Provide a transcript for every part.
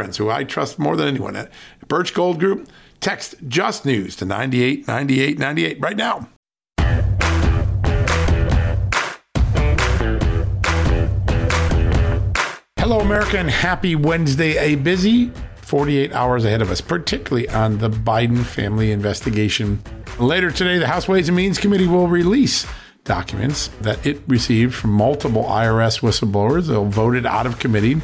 friends who I trust more than anyone at Birch Gold Group. Text Just News to 989898 right now. Hello, America, and happy Wednesday. A busy 48 hours ahead of us, particularly on the Biden family investigation. Later today, the House Ways and Means Committee will release documents that it received from multiple IRS whistleblowers. They'll vote it out of committee.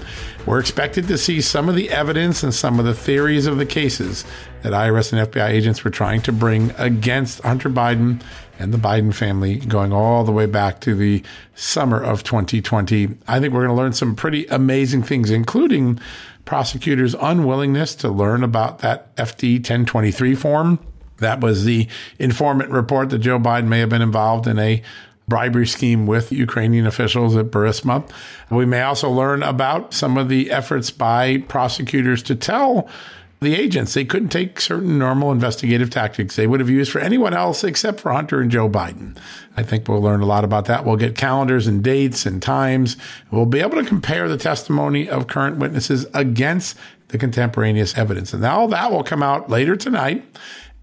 We're expected to see some of the evidence and some of the theories of the cases that IRS and FBI agents were trying to bring against Hunter Biden and the Biden family going all the way back to the summer of 2020. I think we're going to learn some pretty amazing things, including prosecutors' unwillingness to learn about that FD 1023 form that was the informant report that Joe Biden may have been involved in a bribery scheme with Ukrainian officials at Burisma. We may also learn about some of the efforts by prosecutors to tell the agents they couldn't take certain normal investigative tactics they would have used for anyone else except for Hunter and Joe Biden. I think we'll learn a lot about that. We'll get calendars and dates and times. We'll be able to compare the testimony of current witnesses against the contemporaneous evidence. And all that will come out later tonight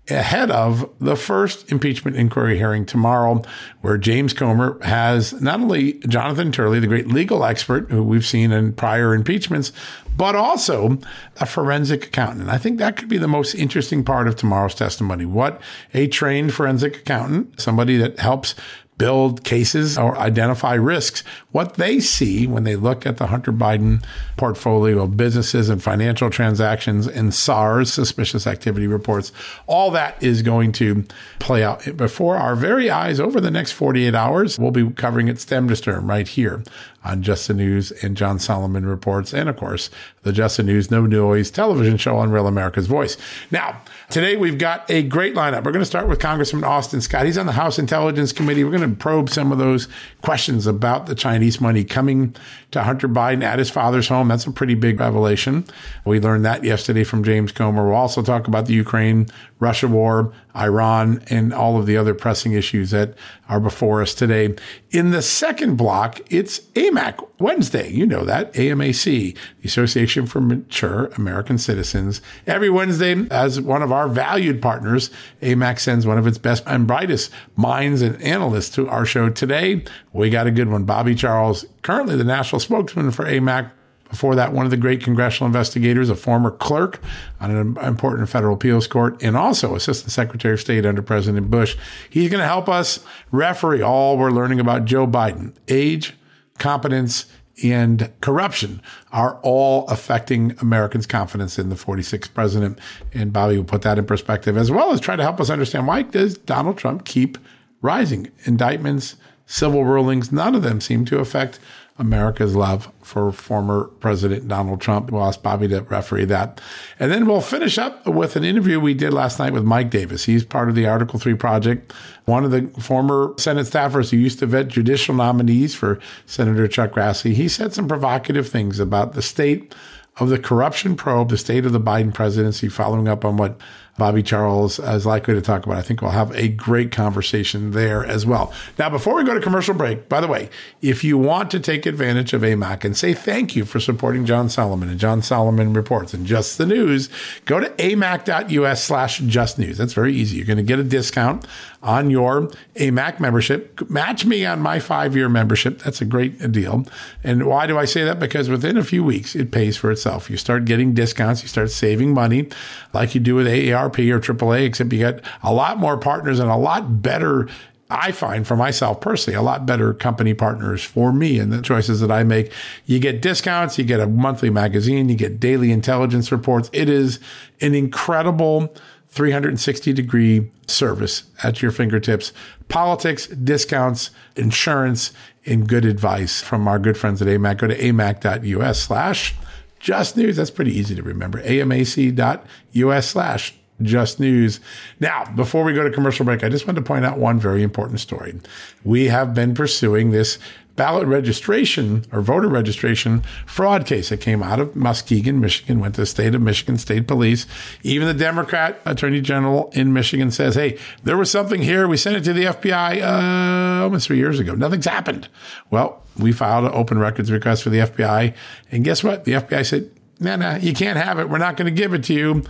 ahead of the first impeachment inquiry hearing tomorrow, where James Comer has not only Jonathan Turley, the great legal expert who we've seen in prior impeachments, but also a forensic accountant. I think that could be the most interesting part of tomorrow's testimony. What a trained forensic accountant, somebody that helps build cases or identify risks. What they see when they look at the Hunter Biden portfolio of businesses and financial transactions and SARS, suspicious activity reports, all that is going to play out before our very eyes over the next 48 hours. We'll be covering it stem to stern right here on Just the News and John Solomon Reports, and of course, the Just the News No Noise television show on Real America's Voice. Now, today we've got a great lineup. We're going to start with Congressman Austin Scott. He's on the House Intelligence Committee. We're going to probe some of those questions about the Chinese money coming to Hunter Biden at his father's home. That's a pretty big revelation. We learned that yesterday from James Comer. We'll also talk about the Ukraine Russia war, Iran, and all of the other pressing issues that are before us today. In the second block, it's AMAC Wednesday. You know that, AMAC, the Association for Mature American Citizens. Every Wednesday, as one of our valued partners, AMAC sends one of its best and brightest minds and analysts to our show today. We got a good one. Bobby Charles, currently the national spokesman for AMAC, before that, one of the great congressional investigators, a former clerk on an important federal appeals court, and also Assistant Secretary of State under President Bush. He's going to help us referee all we're learning about Joe Biden. Age, competence, and corruption are all affecting Americans' confidence in the 46th president. And Bobby will put that in perspective, as well as try to help us understand why does Donald Trump keep rising? Indictments, civil rulings, none of them seem to affect America's love for former President Donald Trump. We'll ask Bobby to referee that. And then we'll finish up with an interview we did last night with Mike Davis. He's part of the Article 3 project, one of the former Senate staffers who used to vet judicial nominees for Senator Chuck Grassley. He said some provocative things about the state of the corruption probe, the state of the Biden presidency, following up on what Bobby Charles is likely to talk about. I think we'll have a great conversation there as well. Now, before we go to commercial break, by the way, if you want to take advantage of AMAC and say thank you for supporting John Solomon and John Solomon Reports and Just the News, go to amac.us slash just news. That's very easy. You're going to get a discount on your AMAC membership. Match me on my five year membership. That's a great deal. And why do I say that? Because within a few weeks, it pays for itself. You start getting discounts, you start saving money like you do with AARP or AAA, except you get a lot more partners and a lot better I find for myself personally, a lot better company partners for me and the choices that I make. You get discounts, you get a monthly magazine, you get daily intelligence reports. It is an incredible 360 degree service at your fingertips. Politics, discounts, insurance, and good advice from our good friends at AMAC. Go to amac.us slash just news. That's pretty easy to remember. amac.us slash just news. Now, before we go to commercial break, I just want to point out one very important story. We have been pursuing this ballot registration or voter registration fraud case that came out of Muskegon, Michigan, went to the state of Michigan State Police. Even the Democrat Attorney General in Michigan says, hey, there was something here. We sent it to the FBI uh, almost three years ago. Nothing's happened. Well, we filed an open records request for the FBI. And guess what? The FBI said, no, nah, no, nah, you can't have it. We're not going to give it to you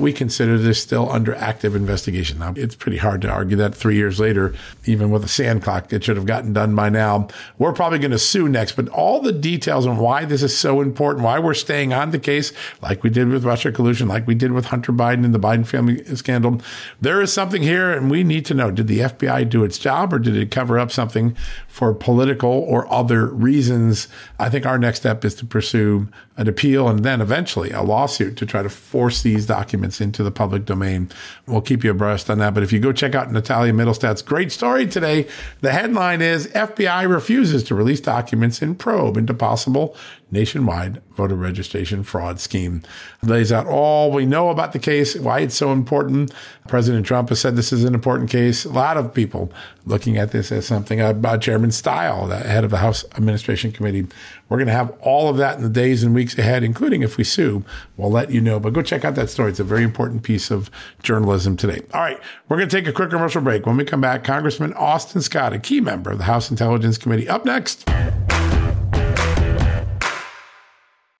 we consider this still under active investigation. Now, it's pretty hard to argue that three years later, even with a sand clock, it should have gotten done by now. We're probably going to sue next, but all the details on why this is so important, why we're staying on the case, like we did with Russia collusion, like we did with Hunter Biden and the Biden family scandal, there is something here, and we need to know did the FBI do its job or did it cover up something for political or other reasons? I think our next step is to pursue an appeal and then eventually a lawsuit to try to force these documents into the public domain. We'll keep you abreast on that. But if you go check out Natalia Mittelstadt's great story today, the headline is FBI refuses to release documents in probe into possible nationwide voter registration fraud scheme. It lays out all we know about the case, why it's so important. President Trump has said this is an important case. A lot of people looking at this as something about Chairman Steil, the head of the House Administration Committee. We're going to have all of that in the days and weeks ahead, including if we sue. We'll let you know. But go check out that story. It's a very important piece of journalism today. All right, we're going to take a quick commercial break. When we come back, Congressman Austin Scott, a key member of the House Intelligence Committee, up next.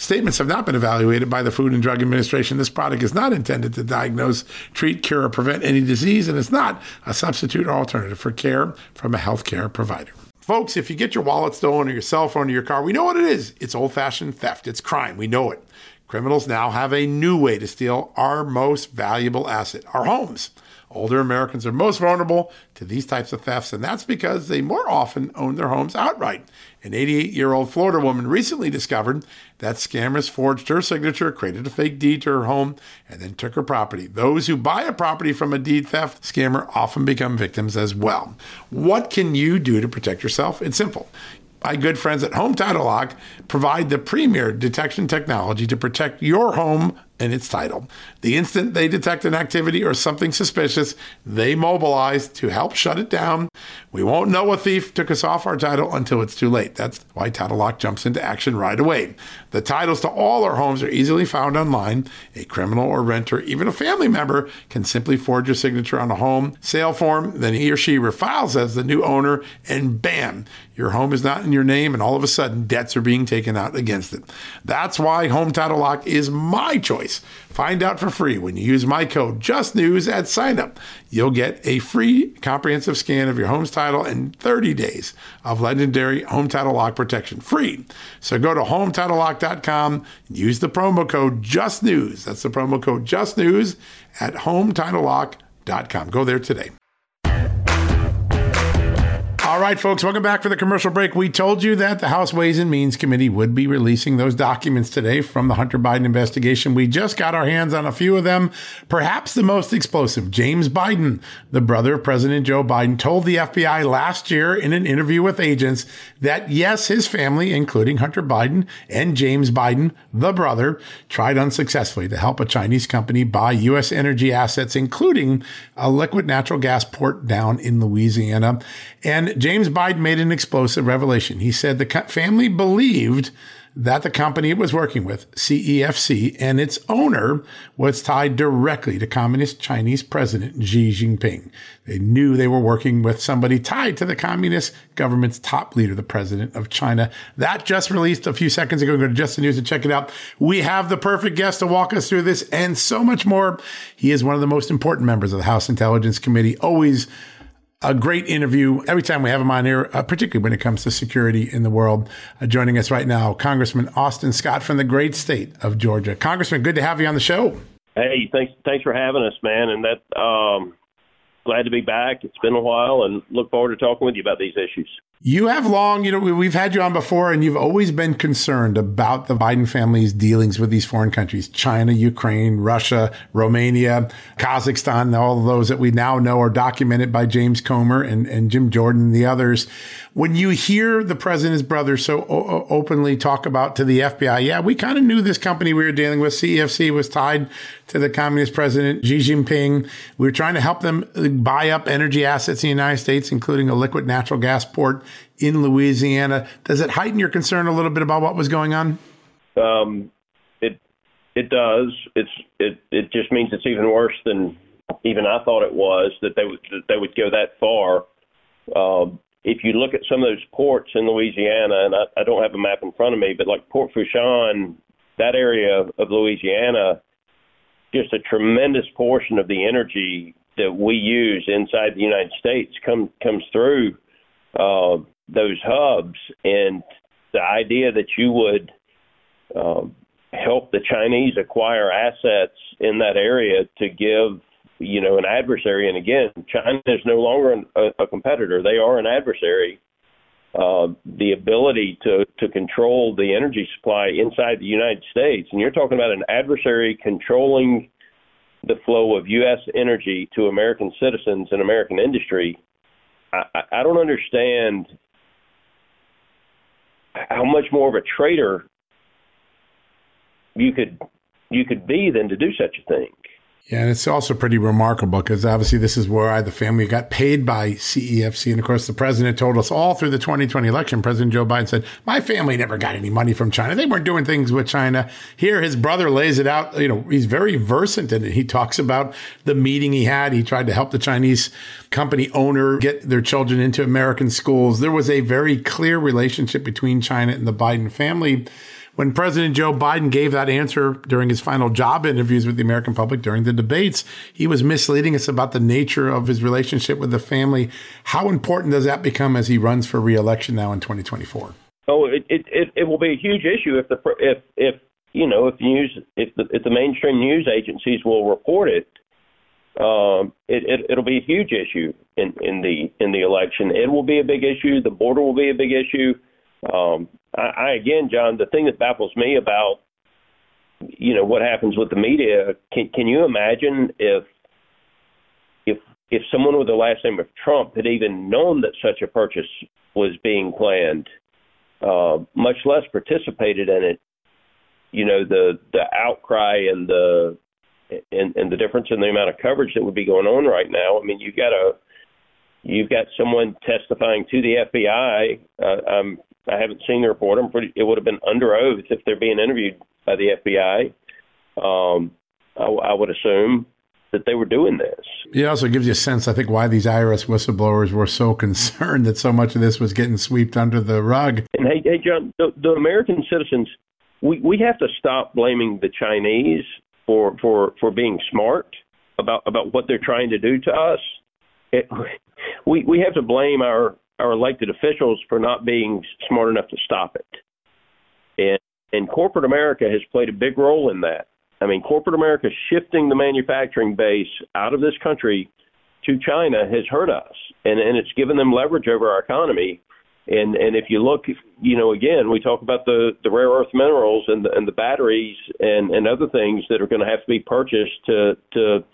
Statements have not been evaluated by the Food and Drug Administration. This product is not intended to diagnose, treat, cure, or prevent any disease, and it's not a substitute or alternative for care from a healthcare provider. Folks, if you get your wallet stolen or your cell phone or your car, we know what it is. It's old fashioned theft, it's crime. We know it. Criminals now have a new way to steal our most valuable asset, our homes. Older Americans are most vulnerable to these types of thefts, and that's because they more often own their homes outright. An 88 year old Florida woman recently discovered that scammers forged her signature, created a fake deed to her home, and then took her property. Those who buy a property from a deed theft scammer often become victims as well. What can you do to protect yourself? It's simple my good friends at Home Title Lock provide the premier detection technology to protect your home and its title. The instant they detect an activity or something suspicious, they mobilize to help shut it down. We won't know a thief took us off our title until it's too late. That's why Title Lock jumps into action right away. The titles to all our homes are easily found online. A criminal or renter, even a family member, can simply forge a signature on a home sale form. Then he or she refiles as the new owner, and bam, your home is not in your name, and all of a sudden debts are being taken out against it. That's why Home Title Lock is my choice. Find out for free when you use my code JUSTNEWS at signup. You'll get a free comprehensive scan of your home's title and 30 days of legendary home title lock protection free. So go to hometitlelock.com and use the promo code JUSTNEWS. That's the promo code JUSTNEWS at hometitlelock.com. Go there today. All right, folks, welcome back for the commercial break. We told you that the House Ways and Means Committee would be releasing those documents today from the Hunter Biden investigation. We just got our hands on a few of them. Perhaps the most explosive, James Biden, the brother of President Joe Biden, told the FBI last year in an interview with agents that yes, his family, including Hunter Biden and James Biden, the brother, tried unsuccessfully to help a Chinese company buy U.S. energy assets, including a liquid natural gas port down in Louisiana. And James Biden made an explosive revelation. He said the family believed that the company it was working with, CEFC, and its owner was tied directly to Communist Chinese President Xi Jinping. They knew they were working with somebody tied to the Communist government's top leader, the President of China. That just released a few seconds ago. Go to Just the News and check it out. We have the perfect guest to walk us through this and so much more. He is one of the most important members of the House Intelligence Committee, always a great interview every time we have him on here, uh, particularly when it comes to security in the world. Uh, joining us right now, Congressman Austin Scott from the great state of Georgia. Congressman, good to have you on the show. Hey, thanks, thanks for having us, man. And that, um, glad to be back. It's been a while, and look forward to talking with you about these issues. You have long, you know, we've had you on before, and you've always been concerned about the Biden family's dealings with these foreign countries China, Ukraine, Russia, Romania, Kazakhstan, all those that we now know are documented by James Comer and, and Jim Jordan and the others. When you hear the president's brother so o- openly talk about to the FBI, yeah, we kind of knew this company we were dealing with, CEFC, was tied to the communist president Xi Jinping. We were trying to help them buy up energy assets in the United States, including a liquid natural gas port in Louisiana. Does it heighten your concern a little bit about what was going on? Um, it it does. It's it it just means it's even worse than even I thought it was that they would that they would go that far. Um, if you look at some of those ports in Louisiana, and I, I don't have a map in front of me, but like Port Fourchon, that area of Louisiana, just a tremendous portion of the energy that we use inside the United States come comes through uh, those hubs, and the idea that you would um, help the Chinese acquire assets in that area to give you know an adversary, and again, China is no longer an, a, a competitor; they are an adversary. Uh, the ability to to control the energy supply inside the United States, and you're talking about an adversary controlling the flow of U.S. energy to American citizens and American industry. I, I don't understand how much more of a traitor you could you could be than to do such a thing. Yeah, and it's also pretty remarkable because obviously this is where I, the family got paid by CEFC. And of course, the president told us all through the 2020 election, President Joe Biden said, My family never got any money from China. They weren't doing things with China. Here, his brother lays it out. You know, he's very versant in it. He talks about the meeting he had. He tried to help the Chinese company owner get their children into American schools. There was a very clear relationship between China and the Biden family when President Joe Biden gave that answer during his final job interviews with the American public during the debates, he was misleading us about the nature of his relationship with the family. How important does that become as he runs for reelection now in 2024? Oh, it it, it will be a huge issue if the if if you know if news if the if the mainstream news agencies will report it. Um, it, it it'll be a huge issue in in the in the election. It will be a big issue. The border will be a big issue. Um, I, I again, John, the thing that baffles me about you know what happens with the media. Can can you imagine if if if someone with the last name of Trump had even known that such a purchase was being planned, uh, much less participated in it, you know the the outcry and the and, and the difference in the amount of coverage that would be going on right now. I mean, you've got a you've got someone testifying to the FBI. Uh, I'm I haven't seen the report. I'm pretty. It would have been under oath if they're being interviewed by the FBI. Um, I, I would assume that they were doing this. It also gives you a sense, I think, why these IRS whistleblowers were so concerned that so much of this was getting swept under the rug. And hey, hey, John, the, the American citizens, we we have to stop blaming the Chinese for for for being smart about about what they're trying to do to us, it, we we have to blame our our elected officials for not being smart enough to stop it. And and corporate America has played a big role in that. I mean, corporate America shifting the manufacturing base out of this country to China has hurt us, and and it's given them leverage over our economy. And and if you look, you know, again, we talk about the the rare earth minerals and the, and the batteries and and other things that are going to have to be purchased to to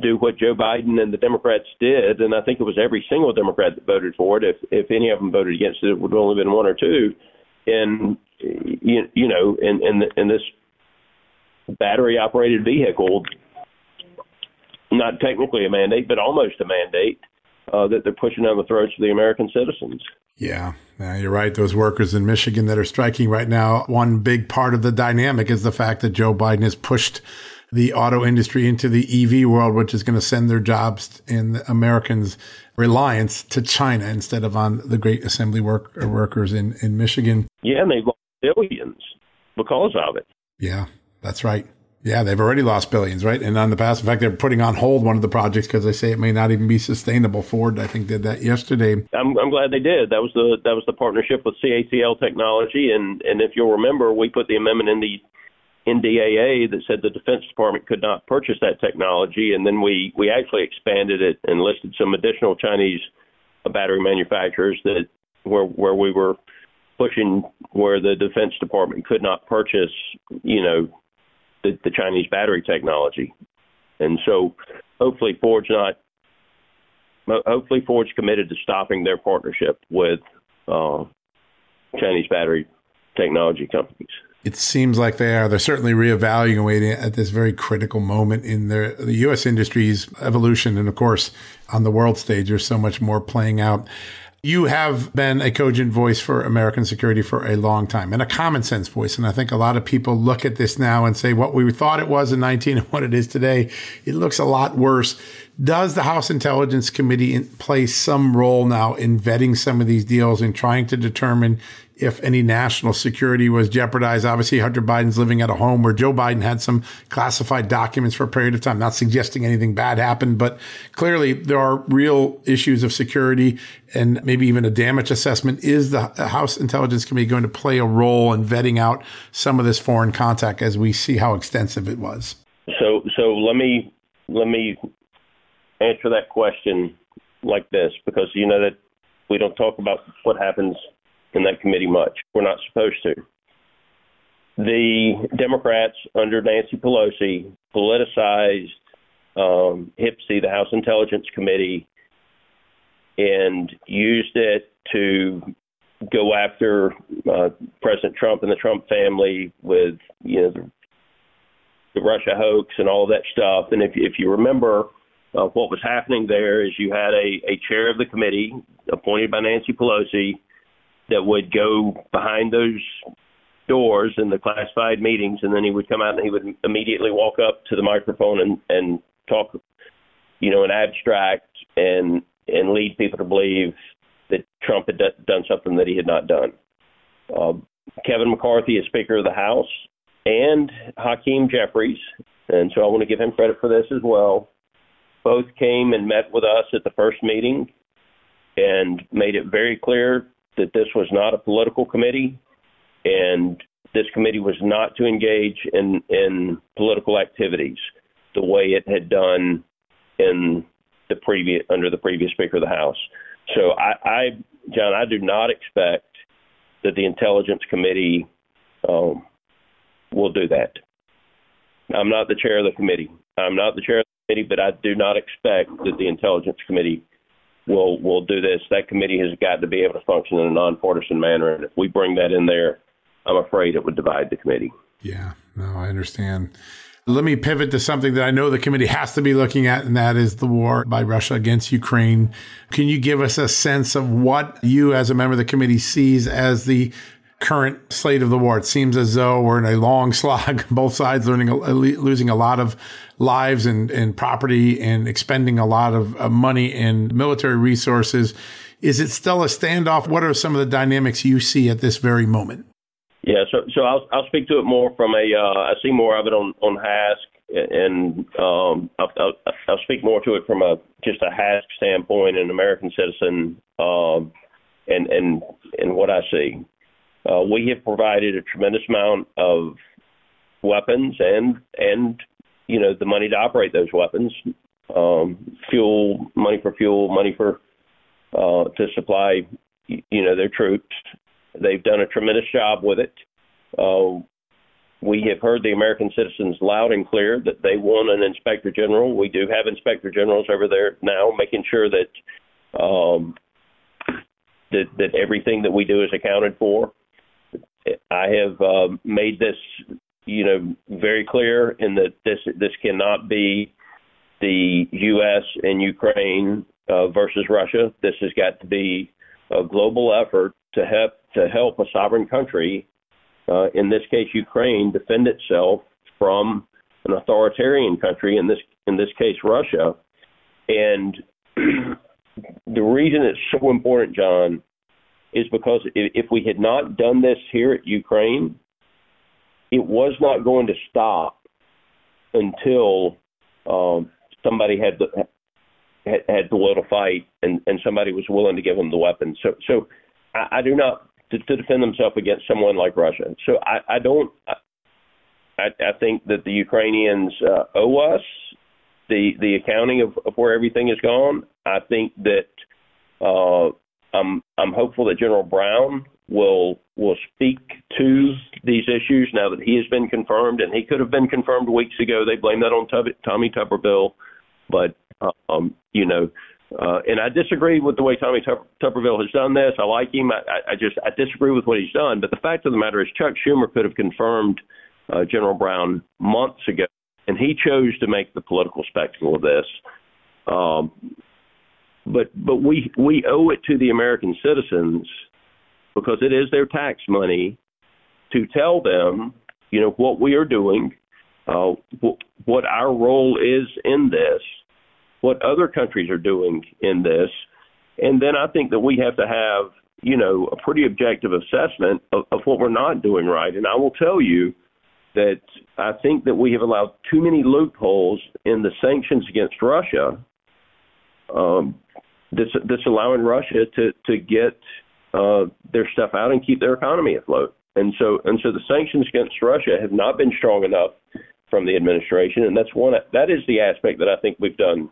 do what Joe Biden and the Democrats did, and I think it was every single Democrat that voted for it. If if any of them voted against it, it would have only been one or two. And you, you know, in in, in this battery operated vehicle, not technically a mandate, but almost a mandate uh, that they're pushing down the throats of the American citizens. Yeah, you're right. Those workers in Michigan that are striking right now, one big part of the dynamic is the fact that Joe Biden has pushed the auto industry into the EV world, which is going to send their jobs and Americans' reliance to China instead of on the great assembly work, workers in, in Michigan. Yeah, and they've lost billions because of it. Yeah, that's right. Yeah, they've already lost billions, right? And on the past, in fact, they're putting on hold one of the projects because they say it may not even be sustainable. Ford, I think, did that yesterday. I'm, I'm glad they did. That was the that was the partnership with CATL Technology, and and if you'll remember, we put the amendment in the NDAA that said the Defense Department could not purchase that technology, and then we we actually expanded it and listed some additional Chinese battery manufacturers that where where we were pushing where the Defense Department could not purchase, you know, the, the Chinese battery technology, and so hopefully Ford's not. Hopefully Ford's committed to stopping their partnership with uh, Chinese battery technology companies it seems like they are. They're certainly reevaluating at this very critical moment in their, the U.S. industry's evolution. And of course, on the world stage, there's so much more playing out. You have been a cogent voice for American security for a long time and a common sense voice. And I think a lot of people look at this now and say what we thought it was in 19 and what it is today, it looks a lot worse. Does the House Intelligence Committee play some role now in vetting some of these deals and trying to determine if any national security was jeopardized. Obviously, Hunter Biden's living at a home where Joe Biden had some classified documents for a period of time, not suggesting anything bad happened, but clearly there are real issues of security and maybe even a damage assessment. Is the House Intelligence Committee going to play a role in vetting out some of this foreign contact as we see how extensive it was? So, so let me let me answer that question like this because you know that we don't talk about what happens in that committee much. We're not supposed to. The Democrats under Nancy Pelosi politicized um, HPSCI, the House Intelligence Committee, and used it to go after uh, President Trump and the Trump family with you know the, the Russia hoax and all that stuff. And if if you remember, uh, what was happening there is you had a, a chair of the committee appointed by Nancy Pelosi that would go behind those doors in the classified meetings, and then he would come out and he would immediately walk up to the microphone and and talk, you know, an abstract and and lead people to believe that Trump had d- done something that he had not done. Uh, Kevin McCarthy is Speaker of the House, and Hakeem Jeffries, and so I want to give him credit for this as well. Both came and met with us at the first meeting and made it very clear that this was not a political committee, and this committee was not to engage in in political activities the way it had done in the previous under the previous Speaker of the House. So I, I John, I do not expect that the Intelligence Committee um, will do that. I'm not the chair of the committee. I'm not the chair of the committee, but I do not expect that the Intelligence Committee will will do this. That committee has got to be able to function in a nonpartisan manner, and if we bring that in there, I'm afraid it would divide the committee. Yeah, no, I understand. Let me pivot to something that I know the committee has to be looking at, and that is the war by Russia against Ukraine. Can you give us a sense of what you, as a member of the committee, sees as the current slate of the war. It seems as though we're in a long slog, both sides learning, losing a lot of lives and, and property and expending a lot of money and military resources. Is it still a standoff? What are some of the dynamics you see at this very moment? Yeah, so so I'll I'll speak to it more from a uh, I see more of it on on HASC and um, I'll, I'll, I'll, speak more to it from a just a HASC standpoint, an American citizen, um, and and and what I see. Uh, we have provided a tremendous amount of weapons and and you know the money to operate those weapons, um, fuel, money for fuel, money for uh, to supply you know their troops. They've done a tremendous job with it. Uh, we have heard the American citizens loud and clear that they want an inspector general. We do have inspector generals over there now, making sure that um, that that everything that we do is accounted for. I have uh, made this, you know, very clear in that this this cannot be the U.S. and Ukraine uh, versus Russia. This has got to be a global effort to help to help a sovereign country uh, in this case Ukraine, defend itself from an authoritarian country, in this in this case Russia. And the reason it's so important, John, is because if, we had not done this here at Ukraine, it was not going to stop until um, somebody had the had, had the will to fight and, and somebody was willing to give them the weapons. So so I, I do not to, to defend themselves against someone like Russia. So I, I don't. I, I think that the Ukrainians uh, owe us the the accounting of, of where everything has gone. I think that uh, I'm I'm hopeful that General Brown will will speak to these issues now that he has been confirmed, and he could have been confirmed weeks ago. They blame that on Tommy Tuberville, but um, you know uh, and I disagree with the way Tommy Tuberville has done this. I like him. I, I just I disagree with what he's done. But the fact of the matter is, Chuck Schumer could have confirmed uh, General Brown months ago, and he chose to make the political spectacle of this. Um, but but we we owe it to the American citizens because it is their tax money to tell them, you know, what we are doing, uh, what our role is in this what other countries are doing in this. And then I think that we have to have, you know, a pretty objective assessment of, of what we're not doing right. And I will tell you that I think that we have allowed too many loopholes in the sanctions against Russia. Um, allowing Russia to to get uh, their stuff out and keep their economy afloat. And so and so the sanctions against Russia have not been strong enough from the administration, and that's one that is the aspect that I think we've done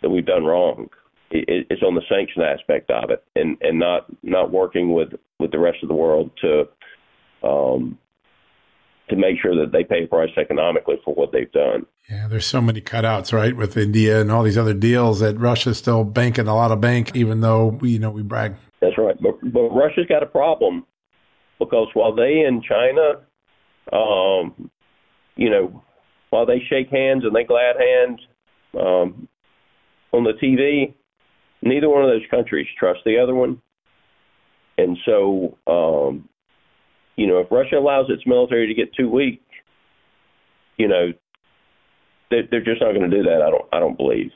that we've done wrong. It's on the sanction aspect of it, and and not not working with with the rest of the world to um, to make sure that they pay a price economically for what they've done. Yeah, there's so many cutouts, right, with India and all these other deals that Russia's still banking a lot of bank, even though we, you know we brag. That's right, but but Russia's got a problem because while they in China, um, you know, while they shake hands and they glad hands, um, on the TV, neither one of those countries trust the other one. And so, um, you know, if Russia allows its military to get too weak, you know, they're, they're just not going to do that. I don't. I don't believe.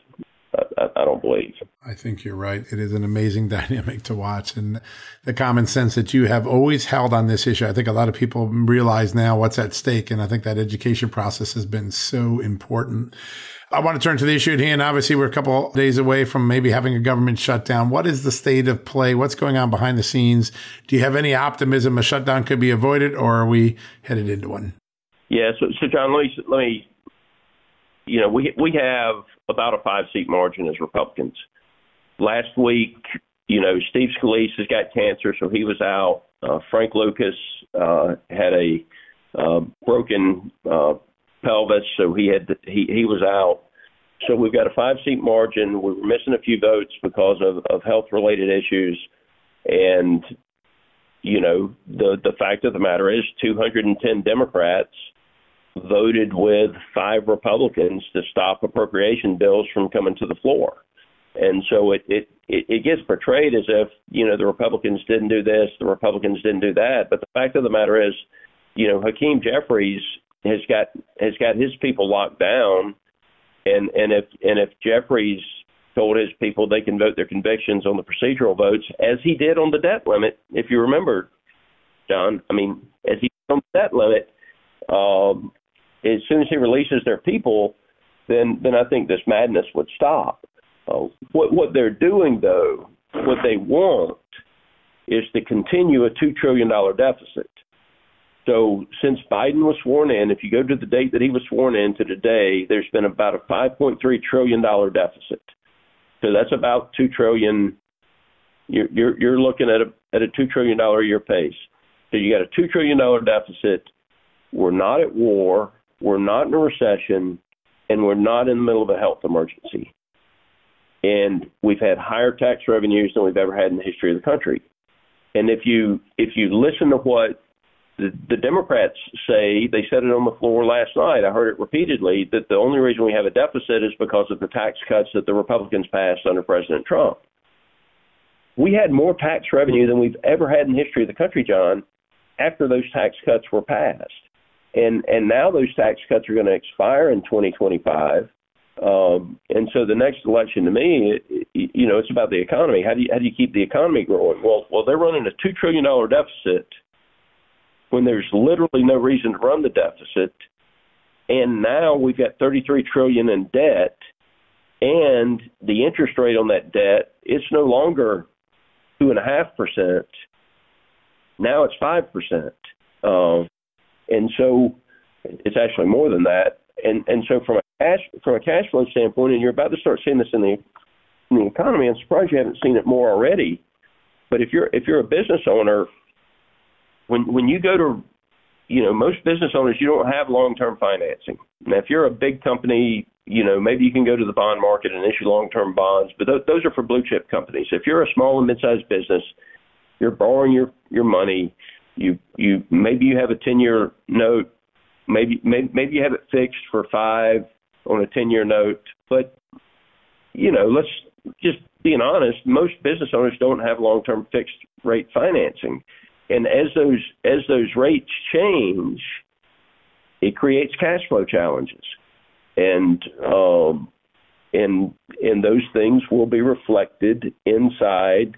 I, I, don't believe. I think you're right. It is an amazing dynamic to watch, and the common sense that you have always held on this issue. I think a lot of people realize now what's at stake, and I think that education process has been so important. I want to turn to the issue at hand. Obviously, we're a couple days away from maybe having a government shutdown. What is the state of play? What's going on behind the scenes? Do you have any optimism a shutdown could be avoided, or are we headed into one? Yeah. So, so John, let me let me. You know, we we have about a five seat margin as Republicans. Last week, you know, Steve Scalise has got cancer, so he was out. Uh, Frank Lucas uh, had a uh, broken uh, pelvis, so he had to, he he was out. So we've got a five seat margin. We were missing a few votes because of of health related issues, and you know the the fact of the matter is 210 Democrats voted with five Republicans to stop appropriation bills from coming to the floor. And so it, it, it gets portrayed as if, you know, the Republicans didn't do this, the Republicans didn't do that. But the fact of the matter is, you know, Hakeem Jeffries has got has got his people locked down, and and if and if Jeffries told his people they can vote their convictions on the procedural votes, as he did on the debt limit, if you remember, John. I mean, as he did on the debt limit, um, as soon as he releases their people, then then I think this madness would stop. Uh, what what they're doing though, what they want is to continue a two trillion dollar deficit. So since Biden was sworn in, if you go to the date that he was sworn in to today, there's been about a 5.3 trillion dollar deficit. So that's about two trillion. You're you're, you're looking at a at a two trillion dollar a year pace. So you got a two trillion dollar deficit. We're not at war. We're not in a recession, and we're not in the middle of a health emergency. And we've had higher tax revenues than we've ever had in the history of the country. And if you if you listen to what the, the Democrats say, they said it on the floor last night. I heard it repeatedly that the only reason we have a deficit is because of the tax cuts that the Republicans passed under President Trump. We had more tax revenue than we've ever had in the history of the country, John, after those tax cuts were passed. And and now those tax cuts are going to expire in 2025. Um, and so the next election to me, you know, it's about the economy. How do you how do you keep the economy growing? Well, well, they're running a two trillion dollar deficit when there's literally no reason to run the deficit. And now we've got 33 trillion in debt, and the interest rate on that debt it's no longer two and a half percent. Now it's five percent, uh, and so it's actually more than that. And and so from a cash from a cash flow standpoint, and you're about to start seeing this in the in the economy. I'm surprised you haven't seen it more already. But if you're if you're a business owner when when you go to you know most business owners you don't have long term financing now if you're a big company you know maybe you can go to the bond market and issue long term bonds but th- those are for blue chip companies if you're a small and mid sized business you're borrowing your your money you you maybe you have a 10 year note maybe, maybe maybe you have it fixed for 5 on a 10 year note but you know let's just being honest most business owners don't have long term fixed rate financing. And as those as those rates change, it creates cash flow challenges, and um, and and those things will be reflected inside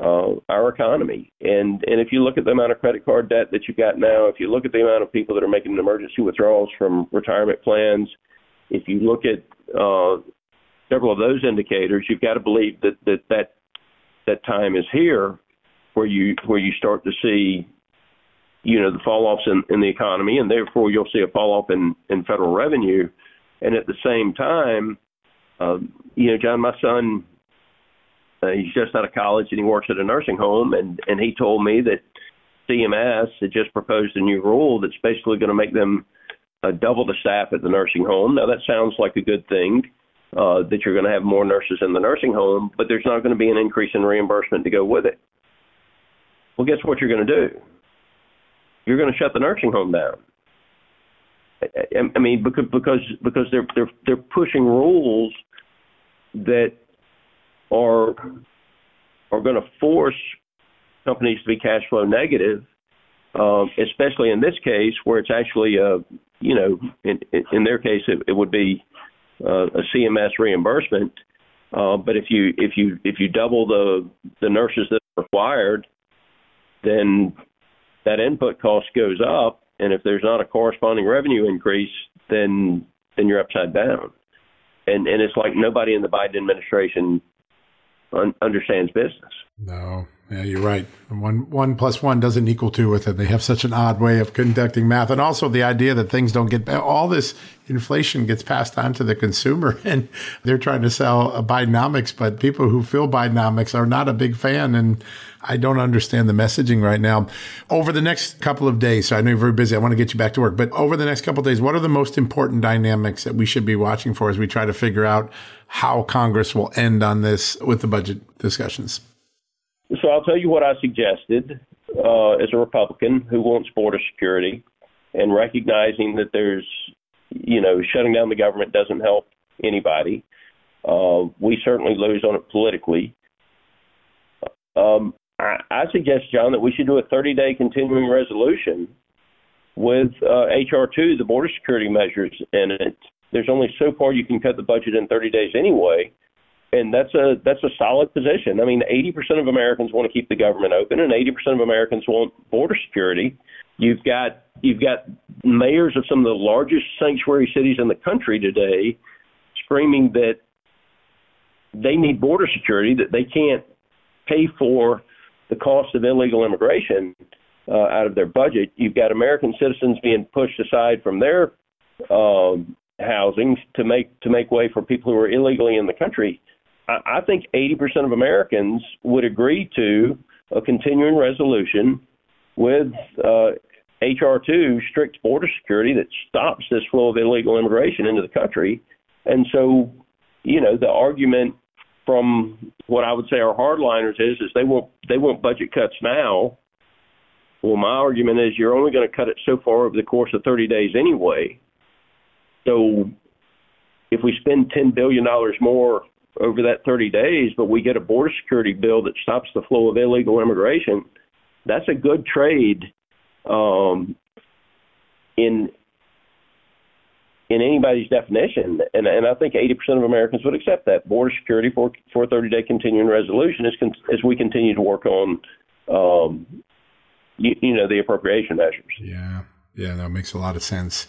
uh, our economy. And and if you look at the amount of credit card debt that you've got now, if you look at the amount of people that are making emergency withdrawals from retirement plans, if you look at uh, several of those indicators, you've got to believe that that that that time is here where you where you start to see you know the fall offs in, in the economy and therefore you'll see a fall off in, in federal revenue and at the same time uh, you know John my son uh, he's just out of college and he works at a nursing home and and he told me that CMS had just proposed a new rule that's basically going to make them uh, double the staff at the nursing home now that sounds like a good thing uh, that you're going to have more nurses in the nursing home, but there's not going to be an increase in reimbursement to go with it. Well, guess what you're going to do? You're going to shut the nursing home down. I, I mean, because because because they're they're they're pushing rules that are are going to force companies to be cash flow negative, um, especially in this case where it's actually a you know in in their case it, it would be uh, a CMS reimbursement. Uh, but if you if you if you double the the nurses that are required, then that input cost goes up, and if there's not a corresponding revenue increase, then then you're upside down. And and it's like nobody in the Biden administration un- understands business. No, yeah, you're right. One one plus one doesn't equal two with it. They have such an odd way of conducting math, and also the idea that things don't get all this inflation gets passed on to the consumer, and they're trying to sell a Bidenomics, but people who feel Bidenomics are not a big fan, and I don't understand the messaging right now. Over the next couple of days, so I know you're very busy. I want to get you back to work, but over the next couple of days, what are the most important dynamics that we should be watching for as we try to figure out how Congress will end on this with the budget discussions? So I'll tell you what I suggested uh, as a Republican who wants border security and recognizing that there's, you know, shutting down the government doesn't help anybody. Uh, we certainly lose on it politically. Um, I, I suggest, John, that we should do a 30 day continuing resolution with uh, H.R. 2, the border security measures in it. There's only so far you can cut the budget in 30 days anyway. and that's a that's a solid position. I mean, 80% of Americans want to keep the government open, and 80% of Americans want border security. You've got you've got mayors of some of the largest sanctuary cities in the country today screaming that they need border security, that they can't pay for the cost of illegal immigration uh, out of their budget. You've got American citizens being pushed aside from their um, housing to make to make way for people who are illegally in the country. I, I think 80% of Americans would agree to a continuing resolution with uh, HR two strict border security that stops this flow of illegal immigration into the country. And so, you know, the argument from what I would say our hardliners is is they want they want budget cuts now. Well, my argument is you're only going to cut it so far over the course of 30 days anyway. So, if we spend 10 billion dollars more over that 30 days, but we get a border security bill that stops the flow of illegal immigration, that's a good trade um, in in anybody's definition, and, and I think 80% of Americans would accept that border security for for a 30 day continuing resolution as as we continue to work on, um, you, you know, the appropriation measures. Yeah, yeah, that makes a lot of sense.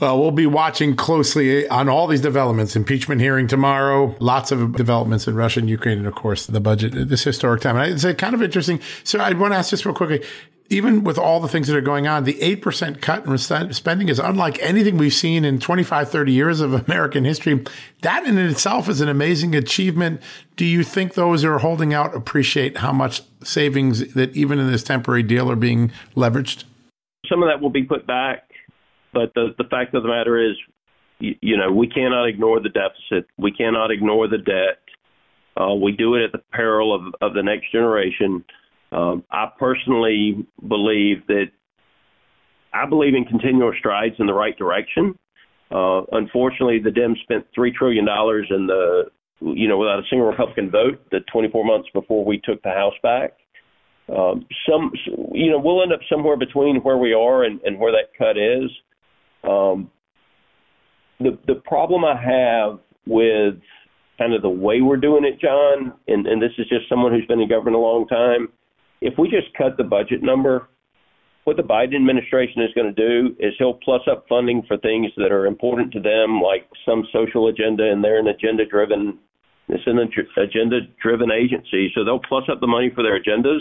Well, we'll be watching closely on all these developments. Impeachment hearing tomorrow, lots of developments in Russia and Ukraine, and of course the budget this historic time. And it's kind of interesting. So I want to ask this real quickly even with all the things that are going on, the 8% cut in spending is unlike anything we've seen in 25, 30 years of American history. That in itself is an amazing achievement. Do you think those who are holding out appreciate how much savings that even in this temporary deal are being leveraged? Some of that will be put back, but the, the fact of the matter is, you, you know, we cannot ignore the deficit. We cannot ignore the debt. Uh, we do it at the peril of, of the next generation. Um, I personally believe that I believe in continual strides in the right direction. Uh, unfortunately, the Dems spent three trillion dollars in the you know without a single Republican vote the 24 months before we took the House back. Um, some you know we'll end up somewhere between where we are and, and where that cut is. Um, the the problem I have with kind of the way we're doing it, John, and, and this is just someone who's been in government a long time if we just cut the budget number, what the Biden administration is going to do is he'll plus up funding for things that are important to them, like some social agenda, and they're an agenda driven. It's an agenda driven agency, so they'll plus up the money for their agendas,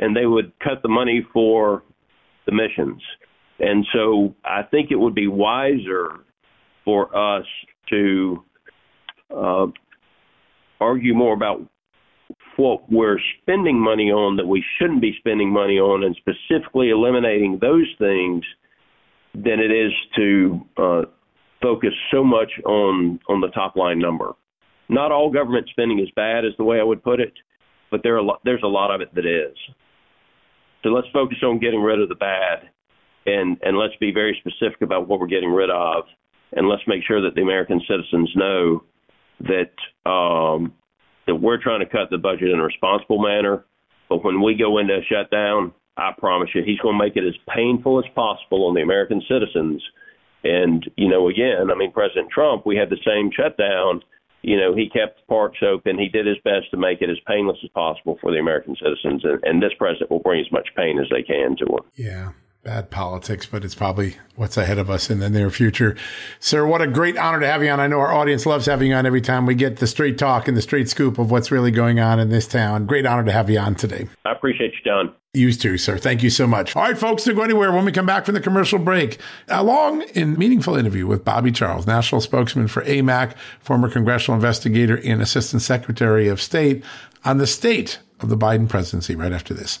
and they would cut the money for the missions. And so I think it would be wiser for us to uh, argue more about what we're spending money on that we shouldn't be spending money on and specifically eliminating those things than it is to uh, focus so much on on the top line number. Not all government spending is bad, is the way I would put it, but there are a lot, there's a lot of it that is. So let's focus on getting rid of the bad, and and let's be very specific about what we're getting rid of, and let's make sure that the American citizens know that um, that we're trying to cut the budget in a responsible manner. But when we go into a shutdown, I promise you, he's going to make it as painful as possible on the American citizens. And, you know, again, I mean, President Trump, we had the same shutdown. You know, he kept parks open. He did his best to make it as painless as possible for the American citizens. And, and this president will bring as much pain as they can to them. Yeah bad politics, but it's probably what's ahead of us in the near future. Sir, what a great honor to have you on. I know our audience loves having you on every time we get the straight talk and the straight scoop of what's really going on in this town. Great honor to have you on today. I appreciate you, John. You too, sir. Thank you so much. All right, folks, don't go anywhere when we come back from the commercial break. A long and meaningful interview with Bobby Charles, national spokesman for AMAC, former congressional investigator and assistant secretary of state, on the state of the Biden presidency right after this.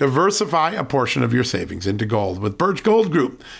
Diversify a portion of your savings into gold with Birch Gold Group.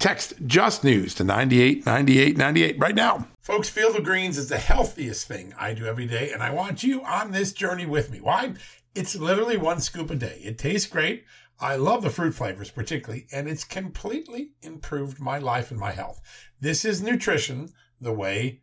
Text Just News to 989898 right now. Folks, Field of Greens is the healthiest thing I do every day, and I want you on this journey with me. Why? It's literally one scoop a day. It tastes great. I love the fruit flavors particularly, and it's completely improved my life and my health. This is nutrition the way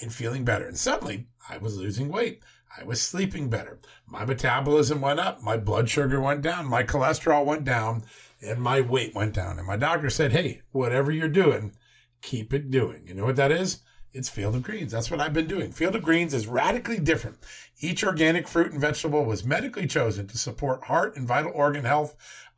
and feeling better. And suddenly I was losing weight. I was sleeping better. My metabolism went up. My blood sugar went down. My cholesterol went down and my weight went down. And my doctor said, Hey, whatever you're doing, keep it doing. You know what that is? It's Field of Greens. That's what I've been doing. Field of Greens is radically different. Each organic fruit and vegetable was medically chosen to support heart and vital organ health.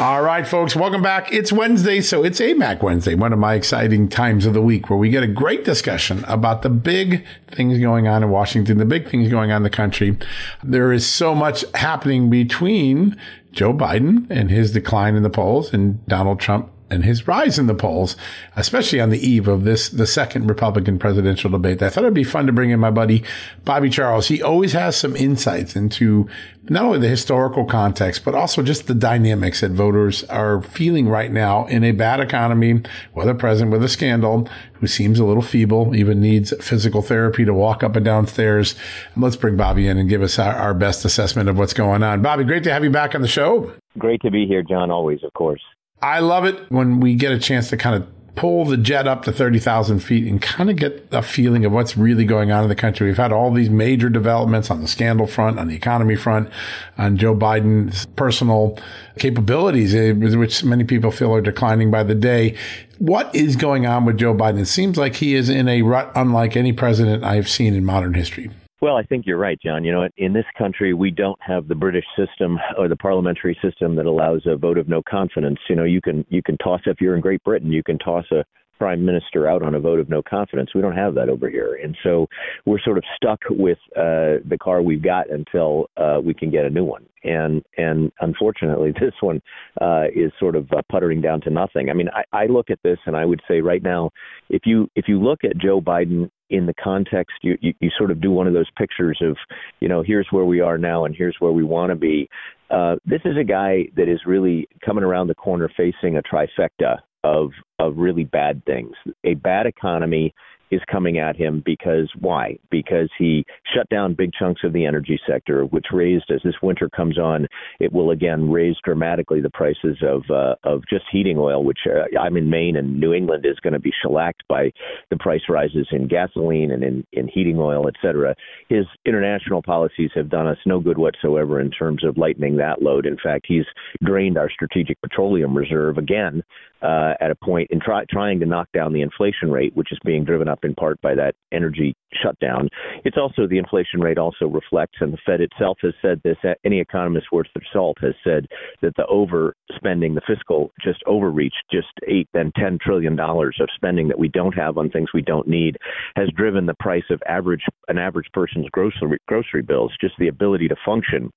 All right, folks, welcome back. It's Wednesday, so it's AMAC Wednesday, one of my exciting times of the week where we get a great discussion about the big things going on in Washington, the big things going on in the country. There is so much happening between Joe Biden and his decline in the polls and Donald Trump and his rise in the polls, especially on the eve of this, the second Republican presidential debate. I thought it'd be fun to bring in my buddy, Bobby Charles. He always has some insights into not only the historical context, but also just the dynamics that voters are feeling right now in a bad economy, with a president with a scandal who seems a little feeble, even needs physical therapy to walk up and down stairs. let's bring Bobby in and give us our, our best assessment of what's going on. Bobby, great to have you back on the show. Great to be here, John, always, of course. I love it when we get a chance to kind of pull the jet up to 30,000 feet and kind of get a feeling of what's really going on in the country. We've had all these major developments on the scandal front, on the economy front, on Joe Biden's personal capabilities, eh, which many people feel are declining by the day. What is going on with Joe Biden? It seems like he is in a rut unlike any president I've seen in modern history. Well, I think you're right, John. You know, in this country, we don't have the British system or the parliamentary system that allows a vote of no confidence. You know, you can you can toss if you're in Great Britain, you can toss a prime minister out on a vote of no confidence. We don't have that over here, and so we're sort of stuck with uh, the car we've got until uh, we can get a new one. And and unfortunately, this one uh, is sort of uh, puttering down to nothing. I mean, I, I look at this and I would say right now, if you if you look at Joe Biden in the context, you, you you sort of do one of those pictures of, you know, here's where we are now and here's where we want to be. Uh, this is a guy that is really coming around the corner facing a trifecta of of really bad things. A bad economy is coming at him because why? Because he shut down big chunks of the energy sector, which raised as this winter comes on, it will again raise dramatically the prices of uh, of just heating oil, which uh, I'm in Maine and New England is going to be shellacked by the price rises in gasoline and in, in heating oil, et cetera. His international policies have done us no good whatsoever in terms of lightening that load. In fact, he's drained our strategic petroleum reserve again uh, at a point in try, trying to knock down the inflation rate, which is being driven up in part by that energy shutdown. It's also the inflation rate also reflects, and the Fed itself has said this. Any economist worth their salt has said that the overspending, the fiscal just overreach, just eight and ten trillion dollars of spending that we don't have on things we don't need, has driven the price of average an average person's grocery grocery bills. Just the ability to function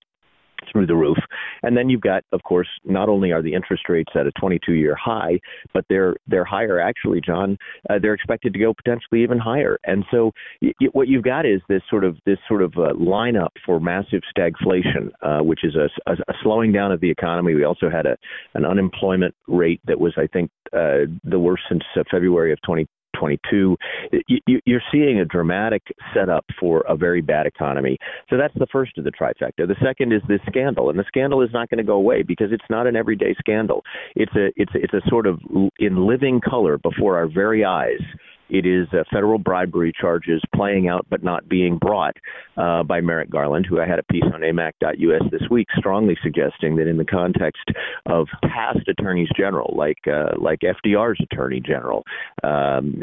through the roof. And then you've got, of course, not only are the interest rates at a 22-year high, but they're they're higher actually, John. Uh, they're expected to go potentially even higher. And so y- y- what you've got is this sort of this sort of uh, lineup for massive stagflation, uh, which is a, a, a slowing down of the economy. We also had a an unemployment rate that was, I think, uh, the worst since uh, February of 20, 2022, you're seeing a dramatic setup for a very bad economy. So that's the first of the trifecta. The second is this scandal, and the scandal is not going to go away because it's not an everyday scandal. It's a it's it's a sort of in living color before our very eyes it is uh, federal bribery charges playing out but not being brought uh, by Merrick Garland, who I had a piece on AMAC.us this week, strongly suggesting that in the context of past attorneys general, like uh, like FDR's attorney general, um,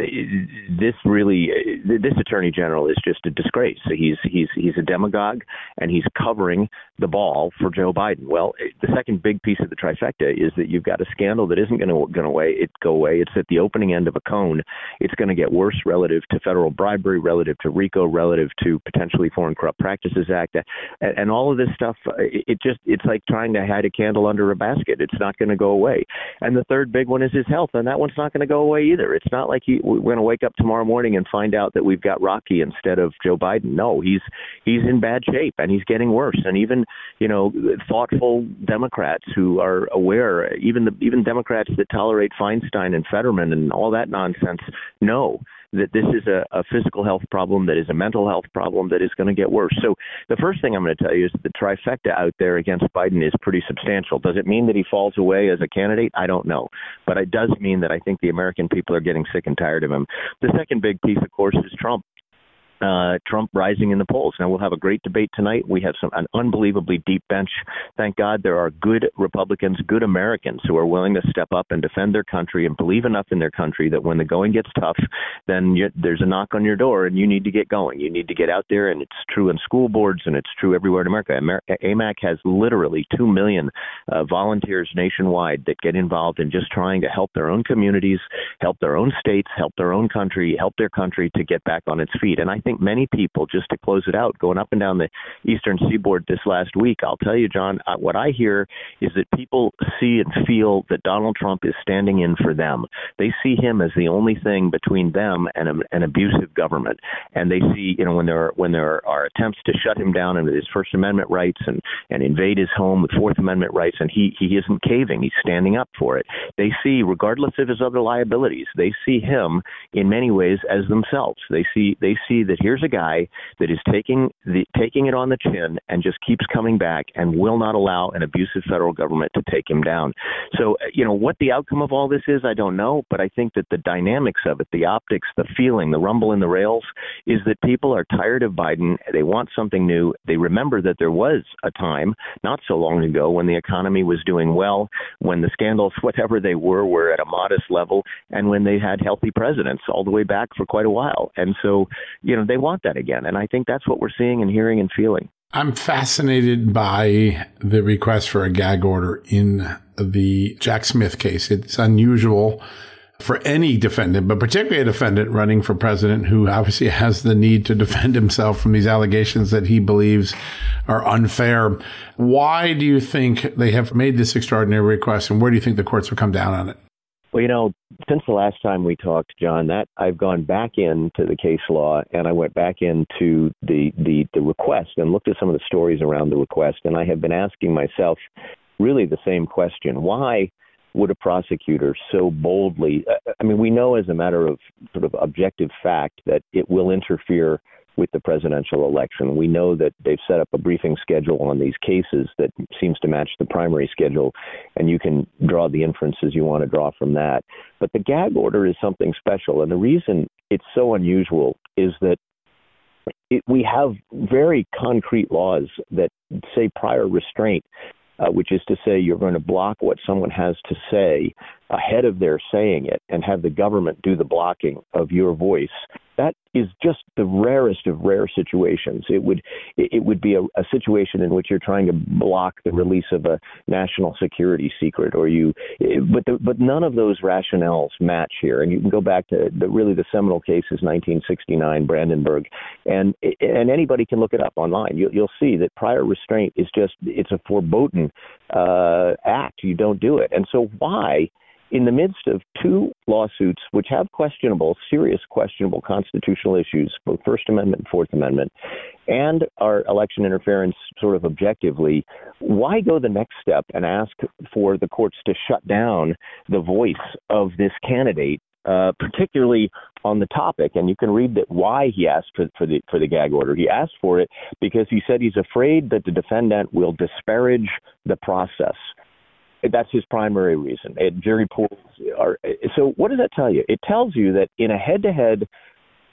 this really this attorney general is just a disgrace. He's he's he's a demagogue and he's covering the ball for Joe Biden. Well, eh, the second big piece of the trifecta is that you've got a scandal that isn't going to go away. It go away. It's at the opening end of a cone. It's going to get worse relative to federal bribery, relative to RICO, relative to potentially Foreign Corrupt Practices Act, and, and all of this stuff. Eh, it just it's like trying to hide a candle under a basket. It's not going to go away. And the third big one is his health, and that one's not going to go away either. It's not like he, we're going to wake up tomorrow morning and find out that we've got Rocky instead of Joe Biden. No, he's he's in bad shape and he's getting worse. And even you know thoughtful Democrats who are aware, even the even Democrats that tolerate Feinstein and Fetterman and all that nonsense, know that this is a, a physical health problem, that is a mental health problem that is going to get worse. So the first thing I'm going to tell you is the trifecta out there against Biden is pretty substantial. Does it mean that he falls away as a candidate? I don't know. But it does mean that I think the American people are getting sick and tired of him. The second big piece, of course, is Trump uh, Trump rising in the polls. Now we'll have a great debate tonight. We have some an unbelievably deep bench. Thank God there are good Republicans, good Americans who are willing to step up and defend their country and believe enough in their country that when the going gets tough, then you, there's a knock on your door and you need to get going. You need to get out there, and it's true in school boards and it's true everywhere in America. Amer- AMAC has literally two million uh, volunteers nationwide that get involved in just trying to help their own communities, help their own states, help their own country, help their country to get back on its feet. And I think many people, just to close it out, going up and down the eastern seaboard this last week, I'll tell you, John, uh, what I hear is that people see and feel that Donald Trump is standing in for them. They see him as the only thing between them and a, an abusive government, and they see, you know, when there are, when there are attempts to shut him down and his First Amendment rights and and invade his home with Fourth Amendment rights, and he he isn't caving. He's standing up for it. They see, regardless of his other liabilities, they see him in many ways as themselves. They see they see that here's a guy that is taking the taking it on the chin and just keeps coming back and will not allow an abusive federal government to take him down. So, uh, you know, what the outcome of all this is, I don't know, but I think that the dynamics of it, the optics, the feeling, the rumble in the rails is that people are tired of Biden. They want something new. They remember that there was a time not so long ago when the economy was doing well, when the scandals, whatever they were, were at a modest level, and when they had healthy presidents all the way back for quite a while. And so, you know, they want that again. And I think that's what we're seeing and hearing and feeling. I'm fascinated by the request for a gag order in the Jack Smith case. It's unusual for any defendant, but particularly a defendant running for president who obviously has the need to defend himself from these allegations that he believes are unfair. Why do you think they have made this extraordinary request, and where do you think the courts will come down on it? Well, you know, since the last time we talked, John, that I've gone back into the case law and I went back into the, the, the request and looked at some of the stories around the request. And I have been asking myself really the same question. Why would a prosecutor so boldly? Uh, I mean, we know as a matter of sort of objective fact that it will interfere with the presidential election. We know that they've set up a briefing schedule on these cases that seems to match the primary schedule, and you can draw the inferences you want to draw from that. But the gag order is something special, and the reason it's so unusual is that it, we have very concrete laws that say prior restraint uh, which is to say you're going to block what someone has to say ahead of their saying it and have the government do the blocking of your voice that is just the rarest of rare situations. It would it would be a, a, situation in which you're trying to block the release of a national security secret, or you. But the, but none of those rationales match here, and you can go back to the, really the seminal case is 1969 Brandenburg, and and anybody can look it up online. You, you'll see that prior restraint is just it's a foreboding uh, act. You don't do it, and so why? In the midst of two lawsuits which have questionable, serious questionable constitutional issues, both First Amendment and Fourth Amendment, and our election interference sort of objectively, why go the next step and ask for the courts to shut down the voice of this candidate uh, particularly on the topic. And you can read that why he asked for, for, the for the gag order. He asked for it because he said he's afraid that the defendant will disparage the process. That's his primary reason. And jury pools are. So what does that tell you? It tells you that in a head-to-head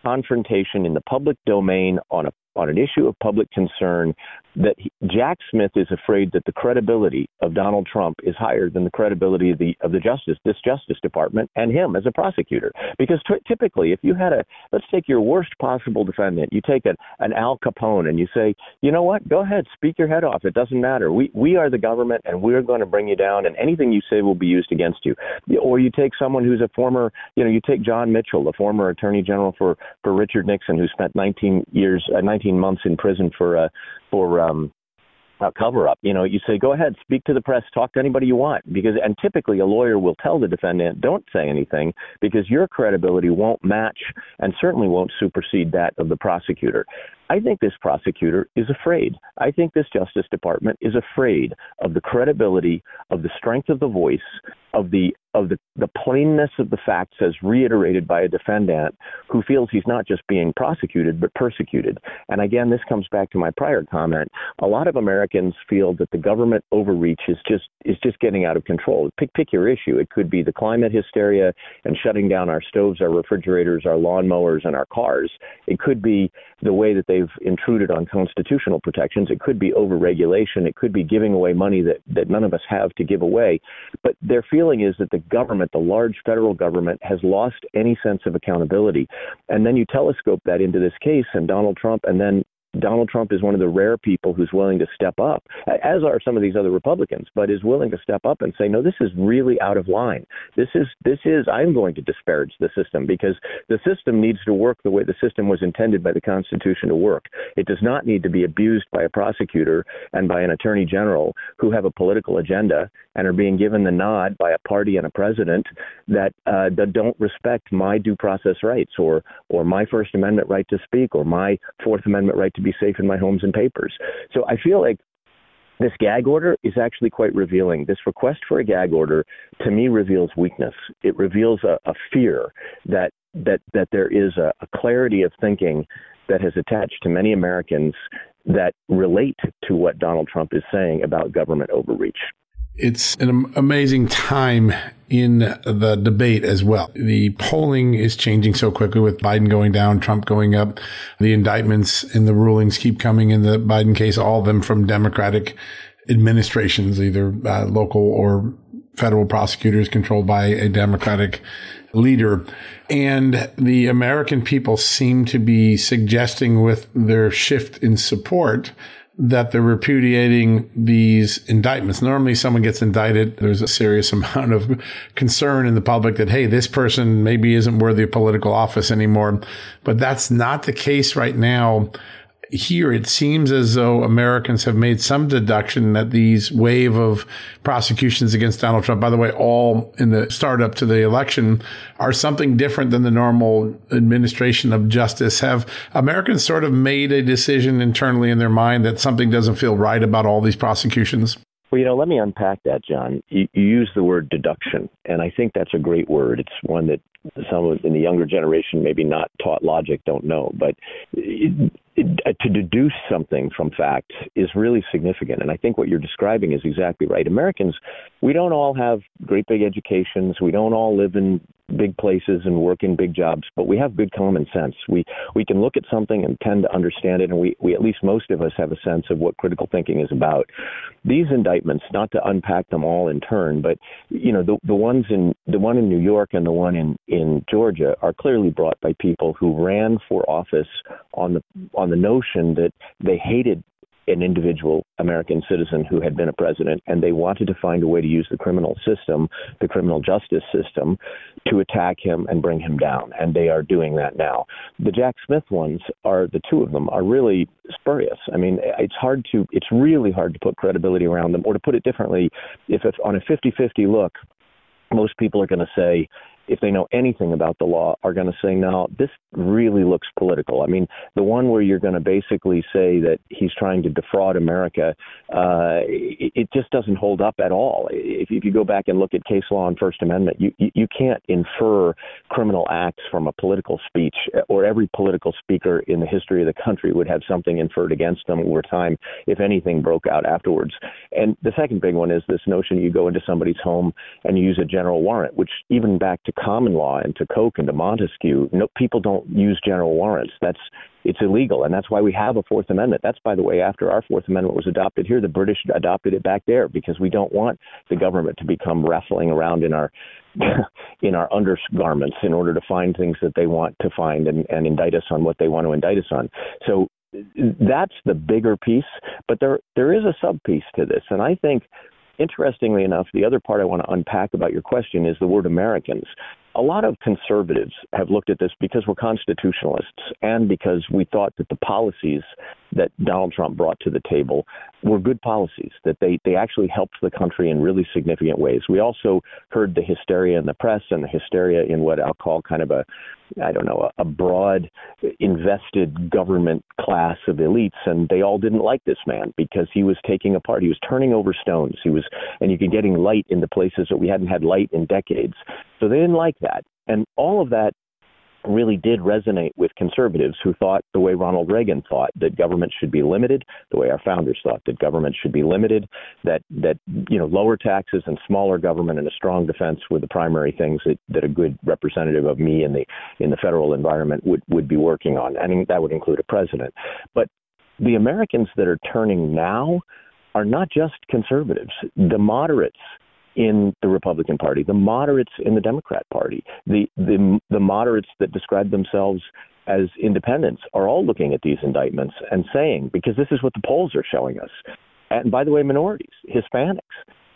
confrontation in the public domain on a on an issue of public concern that he, Jack Smith is afraid that the credibility of Donald Trump is higher than the credibility of the of the justice this Justice Department and him as a prosecutor. Because t- typically, if you had a let's take your worst possible defendant, you take an, an Al Capone and you say, you know what, go ahead, speak your head off. It doesn't matter. We we are the government and we're going to bring you down, and anything you say will be used against you. Or you take someone who's a former, you know, you take John Mitchell, the former Attorney General for for Richard Nixon, who spent 19 years, uh, 19 months in prison for uh, for um, a cover up. You know, you say, go ahead, speak to the press, talk to anybody you want, because and typically a lawyer will tell the defendant, don't say anything, because your credibility won't match and certainly won't supersede that of the prosecutor. I think this prosecutor is afraid. I think this Justice Department is afraid of the credibility, of the strength of the voice, of the of the, the plainness of the facts as reiterated by a defendant who feels he's not just being prosecuted but persecuted. And again, this comes back to my prior comment. A lot of Americans feel that the government overreach is just is just getting out of control. Pick pick your issue. It could be the climate hysteria and shutting down our stoves, our refrigerators, our lawnmowers, and our cars. It could be the way that they've intruded on constitutional protections. It could be overregulation. It could be giving away money that, that none of us have to give away. But their feeling is that the government, the large federal government, has lost any sense of accountability. And then you telescope that into this case, and Donald Trump, and then Donald Trump is one of the rare people who's willing to step up, as are some of these other Republicans, but is willing to step up and say, no, this is really out of line. This is this is I'm going to disparage the system because the system needs to work the way the system was intended by the Constitution to work. It does not need to be abused by a prosecutor and by an attorney general who have a political agenda and are being given the nod by a party and a president that uh, that don't respect my due process rights or or my First Amendment right to speak or my Fourth Amendment right to to be safe in my homes and papers. So I feel like this gag order is actually quite revealing. This request for a gag order to me reveals weakness. It reveals a, a fear that that that there is a, a clarity of thinking that has attached to many Americans that relate to what Donald Trump is saying about government overreach. It's an amazing time in the debate as well. The polling is changing so quickly with Biden going down, Trump going up. The indictments and the rulings keep coming in the Biden case, all of them from Democratic administrations, either uh, local or federal prosecutors controlled by a Democratic leader. And the American people seem to be suggesting with their shift in support that they're repudiating these indictments. Normally, someone gets indicted. There's a serious amount of concern in the public that, hey, this person maybe isn't worthy of political office anymore. But that's not the case right now here it seems as though Americans have made some deduction that these wave of prosecutions against Donald Trump, by the way, all in the startup to the election, are something different than the normal administration of justice. Have Americans sort of made a decision internally in their mind that something doesn't feel right about all these prosecutions? Well, you know, let me unpack that, John. You, you use the word deduction, and I think that's a great word. It's one that some in the younger generation, maybe not taught logic, don't know. But Uh, to deduce something from facts is really significant. And I think what you're describing is exactly right. Americans, we don't all have great big educations. We don't all live in big places and work in big jobs, but we have good common sense. We we can look at something and tend to understand it, and we, we at least most of us have a sense of what critical thinking is about. These indictments, not to unpack them all in turn, but you know the the ones in the one in New York and the one in in Georgia are clearly brought by people who ran for office on the on the notion that they hated an individual American citizen who had been a president, and they wanted to find a way to use the criminal system, the criminal justice system, to attack him and bring him down. And they are doing that now. The Jack Smith ones are the two of them are really spurious. I mean, it's hard to, it's really hard to put credibility around them, or to put it differently, if it's on a 50-50 look, most people are going to say if they know anything about the law, are going to say, no, this really looks political. I mean, the one where you're going to basically say that he's trying to defraud America, uh, it, it just doesn't hold up at all. If, if you go back and look at case law and First Amendment, you, you can't infer criminal acts from a political speech, or every political speaker in the history of the country would have something inferred against them over time if anything broke out afterwards. And the second big one is this notion you go into somebody's home and you use a general warrant, which even back to common law and to Coke and to Montesquieu, no, people don't use general warrants. That's it's illegal, and that's why we have a Fourth Amendment. That's, by the way, after our Fourth Amendment was adopted here, the British adopted it back there because we don't want the government to become wrestling around in our in our undergarments in order to find things that they want to find and, and indict us on what they want to indict us on. So that's the bigger piece, but there there is a sub piece to this, and I think Interestingly enough, the other part I want to unpack about your question is the word Americans. A lot of conservatives have looked at this because we're constitutionalists and because we thought that the policies that Donald Trump brought to the table were good policies, that they, they actually helped the country in really significant ways. We also heard the hysteria in the press and the hysteria in what I'll call kind of a, I don't know, a, broad invested government class of elites. And they all didn't like this man because he was taking apart, he was turning over stones. He was, and you could getting light into places that we hadn't had light in decades. So they didn't like that. And all of that really did resonate with conservatives who thought the way Ronald Reagan thought that government should be limited, the way our founders thought that government should be limited, that that you know lower taxes and smaller government and a strong defense were the primary things that, that a good representative of me in the in the federal environment would would be working on. I mean that would include a president. But the Americans that are turning now are not just conservatives. The moderates in the Republican Party, the moderates in the Democrat Party, the the the moderates that describe themselves as independents are all looking at these indictments and saying, because this is what the polls are showing us. And by the way, minorities, Hispanics,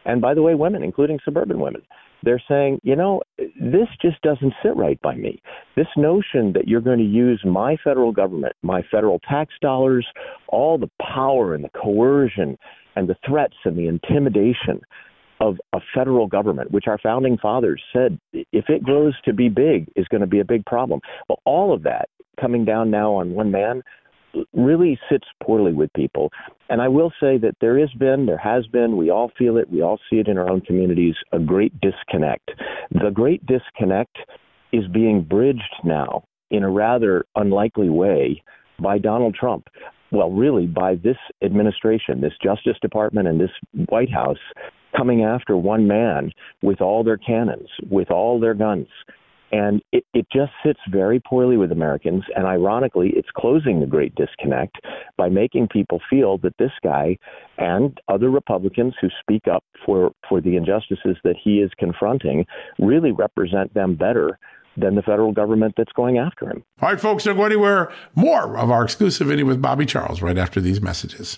and by the way, women, including suburban women, they're saying, you know, this just doesn't sit right by me. This notion that you're going to use my federal government, my federal tax dollars, all the power and the coercion and the threats and the intimidation of a federal government, which our founding fathers said, if it grows to be big, is going to be a big problem. Well, all of that coming down now on one man really sits poorly with people. And I will say that there has been, there has been, we all feel it, we all see it in our own communities, a great disconnect. The great disconnect is being bridged now in a rather unlikely way by Donald Trump. Well, really, by this administration, this Justice Department, and this White House coming after one man with all their cannons, with all their guns. And it, it just sits very poorly with Americans. And ironically, it's closing the great disconnect by making people feel that this guy and other Republicans who speak up for, for the injustices that he is confronting really represent them better than the federal government that's going after him. All right, folks, don't go anywhere. More of our exclusive Indy with Bobby Charles right after these messages.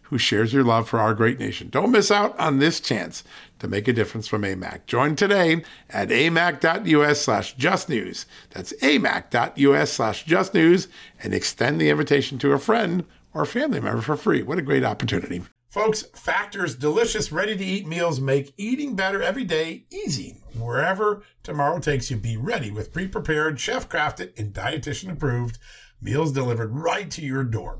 who shares your love for our great nation. Don't miss out on this chance to make a difference from AMAC. Join today at amac.us slash justnews. That's amac.us slash justnews and extend the invitation to a friend or family member for free. What a great opportunity. Folks, Factor's delicious, ready to eat meals make eating better every day easy. Wherever tomorrow takes you, be ready with pre prepared, chef crafted, and dietitian approved meals delivered right to your door.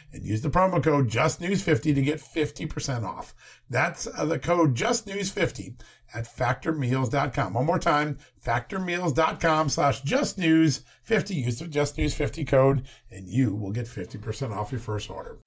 and use the promo code justnews50 to get 50% off. That's uh, the code justnews50 at factormeals.com. One more time, factormeals.com slash justnews50. Use the justnews50 code and you will get 50% off your first order.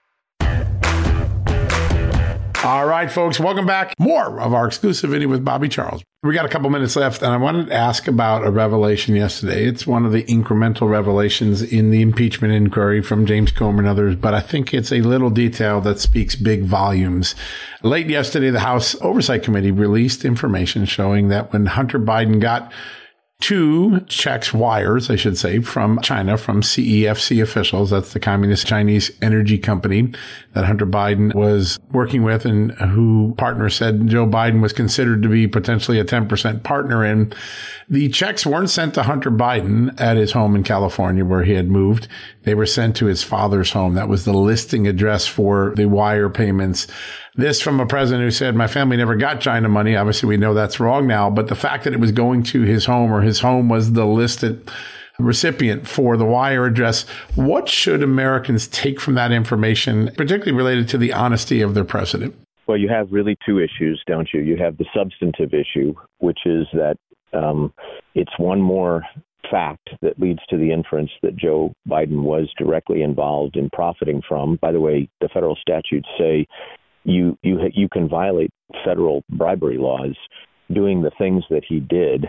All right, folks, welcome back. More of our exclusive video with Bobby Charles. We got a couple minutes left, and I wanted to ask about a revelation yesterday. It's one of the incremental revelations in the impeachment inquiry from James Comer and others, but I think it's a little detail that speaks big volumes. Late yesterday, the House Oversight Committee released information showing that when Hunter Biden got two checks, wires, I should say, from China, from CEFC officials. That's the Communist Chinese energy company that Hunter Biden was working with and who partner said Joe Biden was considered to be potentially a 10% partner in. The checks weren't sent to Hunter Biden at his home in California where he had moved. They were sent to his father's home. That was the listing address for the wire payments. This from a president who said, my family never got China money. Obviously, we know that's wrong now, but the fact that it was going to his home or his home was the listed recipient for the wire address. What should Americans take from that information, particularly related to the honesty of their president? Well, you have really two issues, don't you? You have the substantive issue, which is that um, it's one more fact that leads to the inference that Joe Biden was directly involved in profiting from. By the way, the federal statutes say you you you can violate federal bribery laws doing the things that he did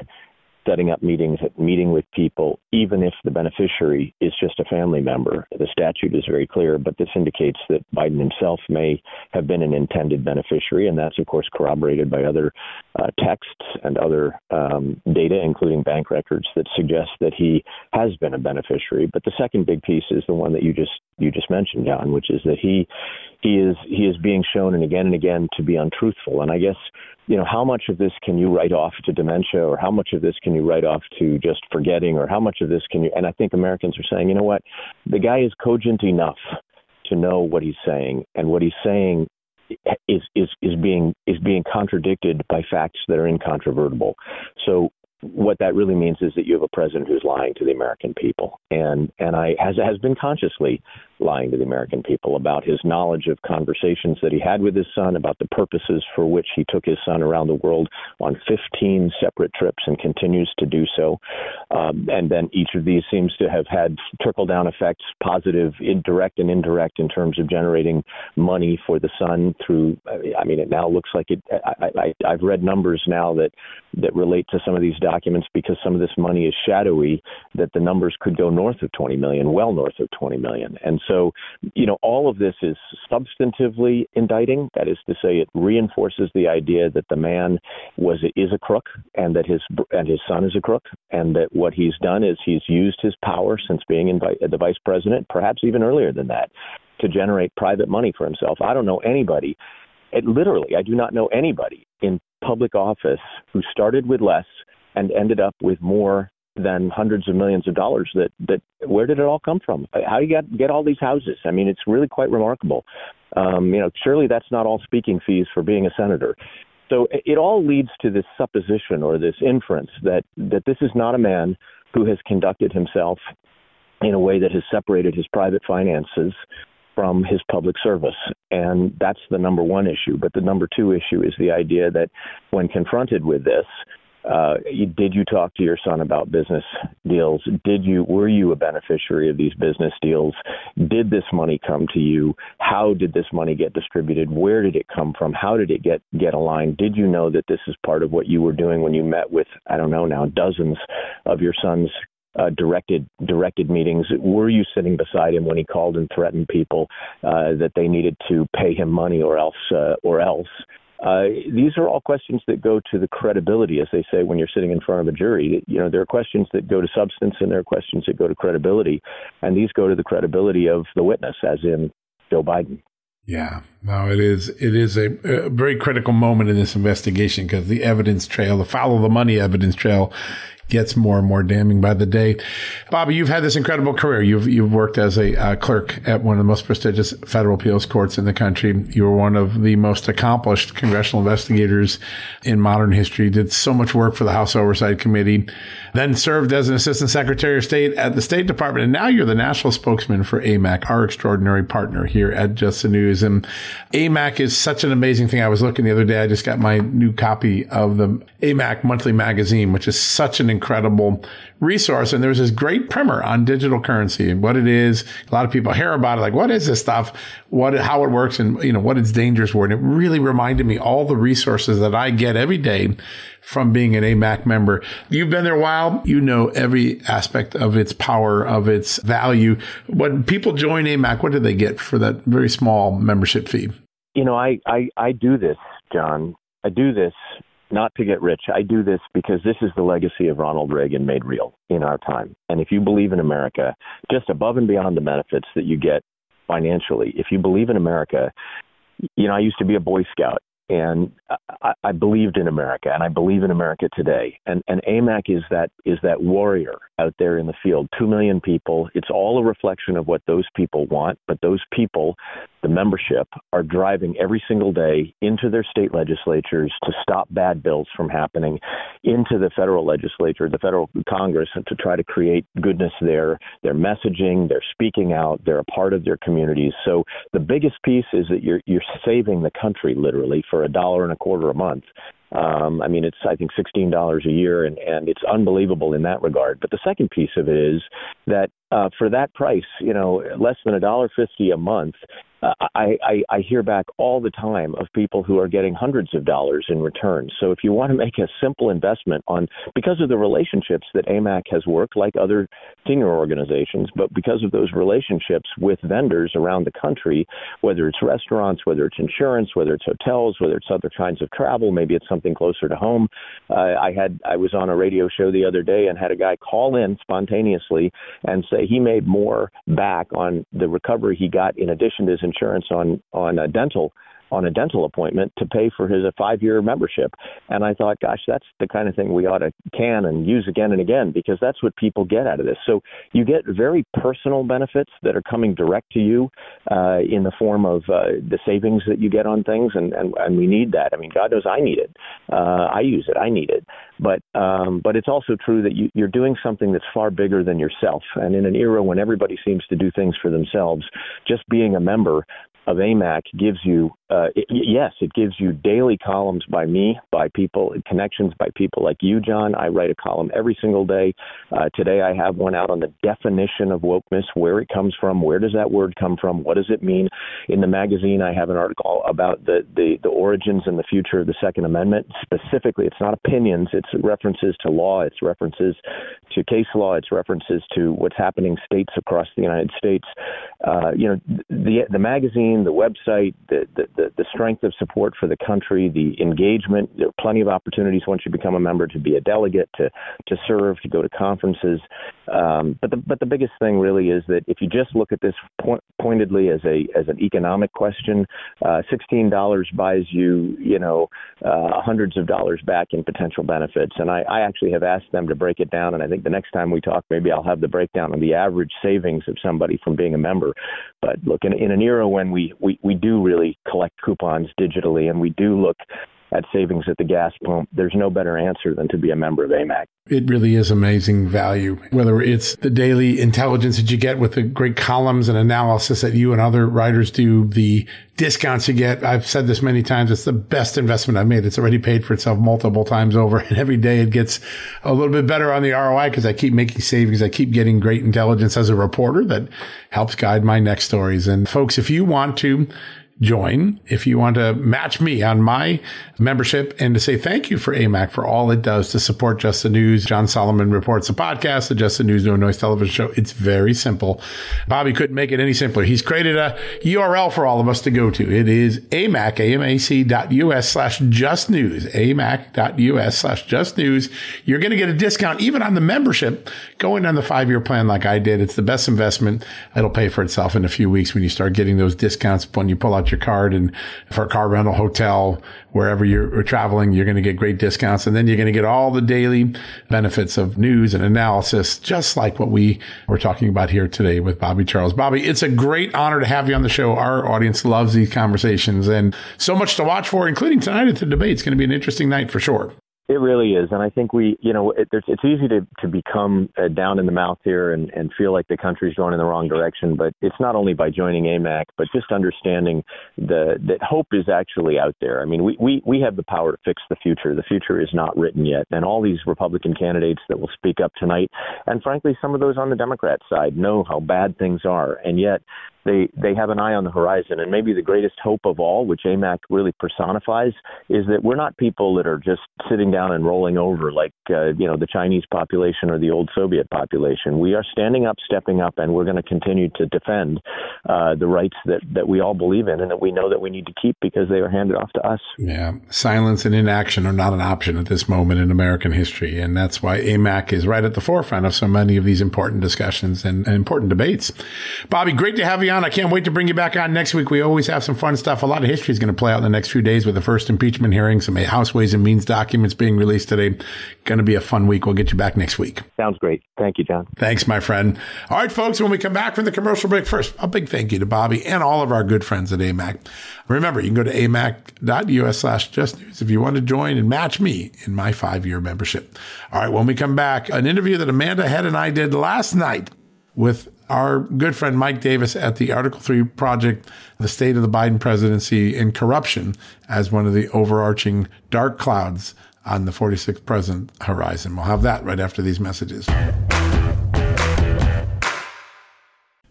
setting up meetings, meeting with people, even if the beneficiary is just a family member. The statute is very clear, but this indicates that Biden himself may have been an intended beneficiary, and that's, of course, corroborated by other uh, texts and other um, data, including bank records, that suggest that he has been a beneficiary. But the second big piece is the one that you just you just mentioned, John, which is that he he is he is being shown and again and again to be untruthful. And I guess you know, how much of this can you write off to dementia or how much of this can you write off to just forgetting or how much of this can you and I think Americans are saying, you know what, the guy is cogent enough to know what he's saying and what he's saying is is is being is being contradicted by facts that are incontrovertible. So what that really means is that you have a president who's lying to the American people, and and I has has been consciously lying to the American people about his knowledge of conversations that he had with his son, about the purposes for which he took his son around the world on 15 separate trips and continues to do so. Um, and then each of these seems to have had trickle down effects, positive, indirect, and indirect, in terms of generating money for the son through. I mean, it now looks like it. I, I, I've read numbers now that that relate to some of these documents because some of this money is shadowy. That the numbers could go north of 20 million, well north of 20 million, and so, you know, all of this is substantively indicting. That is to say, it reinforces the idea that the man was is a crook, and that his and his son is a crook, and that what he's done is he's used his power since being in, uh, the vice president, perhaps even earlier than that, to generate private money for himself. I don't know anybody. It, literally, I do not know anybody in public office who started with less and ended up with more than hundreds of millions of dollars. That that where did it all come from? How do you get get all these houses? I mean, it's really quite remarkable. Um, you know, surely that's not all speaking fees for being a senator. So it all leads to this supposition or this inference that that this is not a man who has conducted himself in a way that has separated his private finances from his public service. And that's the number one issue. But the number two issue is the idea that when confronted with this, uh, did you talk to your son about business deals? Did you were you a beneficiary of these business deals? Did this money come to you? How did this money get distributed? Where did it come from? How did it get get aligned? Did you know that this is part of what you were doing when you met with I don't know now dozens of your son's uh, directed directed meetings. Were you sitting beside him when he called and threatened people uh, that they needed to pay him money or else uh, or else? Uh, these are all questions that go to the credibility, as they say when you're sitting in front of a jury. You know, there are questions that go to substance and there are questions that go to credibility, and these go to the credibility of the witness, as in Joe Biden. Yeah, no, it is. It is a, a very critical moment in this investigation because the evidence trail, the follow the money evidence trail, gets more and more damning by the day. Bobby, you've had this incredible career. You've you've worked as a uh, clerk at one of the most prestigious federal appeals courts in the country. You were one of the most accomplished congressional investigators in modern history. Did so much work for the House Oversight Committee. Then served as an assistant secretary of state at the State Department, and now you're the national spokesman for AMAC, our extraordinary partner here at Just the News. And AMAC is such an amazing thing. I was looking the other day. I just got my new copy of the AMAC monthly magazine, which is such an incredible resource. And there's this great primer on digital currency and what it is. A lot of people hear about it, like, what is this stuff? What, how it works and, you know, what its dangers were. And it really reminded me all the resources that I get every day from being an AMAC member. You've been there a while. You know every aspect of its power, of its value. When people join AMAC, what do they get for that very small membership fee? You know, I, I, I do this, John. I do this not to get rich. I do this because this is the legacy of Ronald Reagan made real in our time. And if you believe in America, just above and beyond the benefits that you get financially, if you believe in America, you know, I used to be a Boy Scout and I, I believed in America, and I believe in America today. And and AMAC is that is that warrior out there in the field. Two million people. It's all a reflection of what those people want, but those people, the membership, are driving every single day into their state legislatures to stop bad bills from happening, into the federal legislature, the federal Congress, to try to create goodness there. They're messaging, they're speaking out, they're a part of their communities. So the biggest piece is that you're you're saving the country literally for a dollar and a quarter a month. Um, I mean, it's I think sixteen dollars a year, and and it's unbelievable in that regard. But the second piece of it is that uh, for that price, you know, less than a dollar fifty a month, I, I, I hear back all the time of people who are getting hundreds of dollars in return. So if you want to make a simple investment on because of the relationships that AMAC has worked like other senior organizations, but because of those relationships with vendors around the country, whether it's restaurants, whether it's insurance, whether it's hotels, whether it's other kinds of travel, maybe it's something closer to home. Uh, I had I was on a radio show the other day and had a guy call in spontaneously and say he made more back on the recovery he got in addition to his insurance on on a dental on a dental appointment to pay for his a five year membership. And I thought, gosh, that's the kind of thing we ought to can and use again and again because that's what people get out of this. So you get very personal benefits that are coming direct to you uh, in the form of uh, the savings that you get on things, and, and and we need that. I mean, God knows I need it. Uh, I use it. I need it. But um, but it's also true that you, you're doing something that's far bigger than yourself. And in an era when everybody seems to do things for themselves, just being a member of AMAC gives you, uh, it, yes, it gives you daily columns by me, by people, connections by people like you, John. I write a column every single day. Uh, today I have one out on the definition of wokeness, where it comes from, where does that word come from, what does it mean. In the magazine, I have an article about the, the, the origins and the future of the Second Amendment. Specifically, it's not opinions, it's references to law, it's references to case law, it's references to what's happening states across the United States. Uh, you know, the, the magazine the website, the, the, the strength of support for the country, the engagement. There are plenty of opportunities once you become a member to be a delegate, to to serve, to go to conferences. Um, but the but the biggest thing really is that if you just look at this point, pointedly as a as an economic question, uh, sixteen dollars buys you you know uh, hundreds of dollars back in potential benefits. And I, I actually have asked them to break it down. And I think the next time we talk, maybe I'll have the breakdown of the average savings of somebody from being a member. But look, in, in an era when we, we, we do really collect coupons digitally and we do look at savings at the gas pump, there's no better answer than to be a member of AMAC. It really is amazing value, whether it's the daily intelligence that you get with the great columns and analysis that you and other writers do, the discounts you get. I've said this many times. It's the best investment I've made. It's already paid for itself multiple times over. And every day it gets a little bit better on the ROI because I keep making savings. I keep getting great intelligence as a reporter that helps guide my next stories. And folks, if you want to join if you want to match me on my membership and to say thank you for AMAC for all it does to support Just the News. John Solomon reports the podcast, the Just the News No Noise television show. It's very simple. Bobby couldn't make it any simpler. He's created a URL for all of us to go to. It is amac, amac dot us slash just news, amac.us slash just news. You're going to get a discount even on the membership going on the five year plan like I did. It's the best investment. It'll pay for itself in a few weeks when you start getting those discounts when you pull out your card and for a car rental, hotel, wherever you're traveling, you're going to get great discounts. And then you're going to get all the daily benefits of news and analysis, just like what we were talking about here today with Bobby Charles. Bobby, it's a great honor to have you on the show. Our audience loves these conversations and so much to watch for, including tonight at the debate. It's going to be an interesting night for sure. It really is, and I think we, you know, it, it's easy to to become uh, down in the mouth here and and feel like the country's going in the wrong direction. But it's not only by joining AMAC, but just understanding the that hope is actually out there. I mean, we we we have the power to fix the future. The future is not written yet, and all these Republican candidates that will speak up tonight, and frankly, some of those on the Democrat side know how bad things are, and yet they they have an eye on the horizon. And maybe the greatest hope of all, which AMAC really personifies, is that we're not people that are just sitting down and rolling over like uh, you know the Chinese population or the old Soviet population. We are standing up, stepping up, and we're going to continue to defend uh, the rights that that we all believe in and that we know that we need to keep because they are handed off to us. Yeah, silence and inaction are not an option at this moment in American history, and that's why AMAC is right at the forefront of so many of these important discussions and, and important debates. Bobby, great to have you on. I can't wait to bring you back on next week. We always have some fun stuff. A lot of history is going to play out in the next few days with the first impeachment hearing, some House Ways and Means documents being released today. Going to be a fun week. We'll get you back next week. Sounds great. Thank you, John. Thanks, my friend. All right, folks, when we come back from the commercial break, first, a big thank you to Bobby and all of our good friends at AMAC. Remember, you can go to amac.us slash just news if you want to join and match me in my five year membership. All right, when we come back, an interview that Amanda Head and I did last night with our good friend Mike Davis at the Article 3 project, The State of the Biden Presidency and Corruption, as one of the overarching dark clouds on the 46th president horizon. We'll have that right after these messages.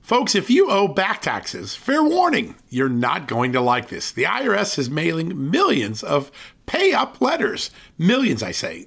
Folks, if you owe back taxes, fair warning, you're not going to like this. The IRS is mailing millions of pay up letters. Millions, I say.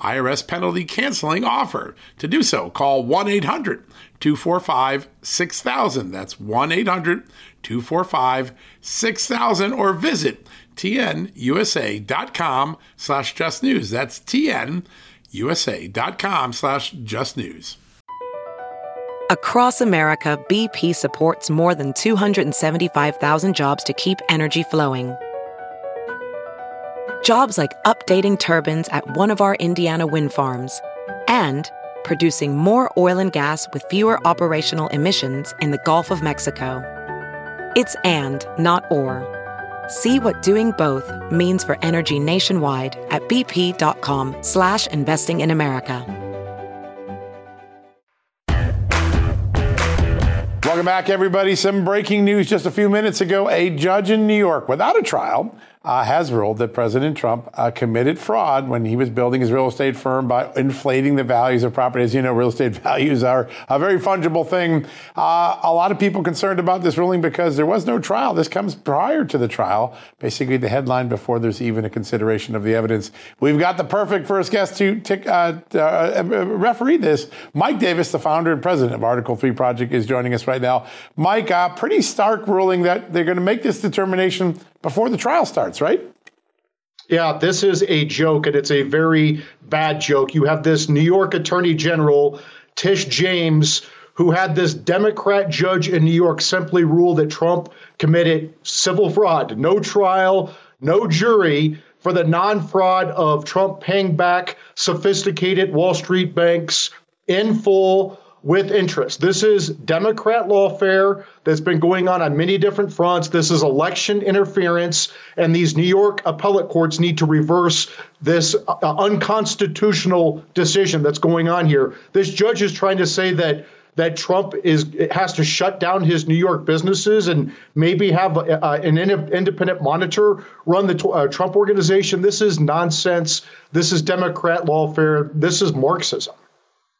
IRS penalty canceling offer. To do so, call 1 800 245 6000. That's 1 800 245 6000 or visit tnusa.com slash just news. That's tnusa.com slash just news. Across America, BP supports more than 275,000 jobs to keep energy flowing Jobs like updating turbines at one of our Indiana wind farms and producing more oil and gas with fewer operational emissions in the Gulf of Mexico. It's and, not or. See what doing both means for energy nationwide at bp.com slash investing in America. Welcome back, everybody. Some breaking news just a few minutes ago. A judge in New York, without a trial, uh, has ruled that President Trump uh, committed fraud when he was building his real estate firm by inflating the values of property. As you know, real estate values are a very fungible thing. Uh, a lot of people concerned about this ruling because there was no trial. This comes prior to the trial, basically the headline before there's even a consideration of the evidence. We've got the perfect first guest to tick, uh, uh, referee this. Mike Davis, the founder and president of Article 3 Project, is joining us right now. Mike, uh, pretty stark ruling that they're going to make this determination before the trial starts, right? Yeah, this is a joke, and it's a very bad joke. You have this New York Attorney General, Tish James, who had this Democrat judge in New York simply rule that Trump committed civil fraud, no trial, no jury for the non fraud of Trump paying back sophisticated Wall Street banks in full with interest. This is Democrat lawfare that's been going on on many different fronts. This is election interference, and these New York appellate courts need to reverse this uh, unconstitutional decision that's going on here. This judge is trying to say that that Trump is has to shut down his New York businesses and maybe have uh, an independent monitor run the uh, Trump organization. This is nonsense. This is Democrat lawfare. This is Marxism.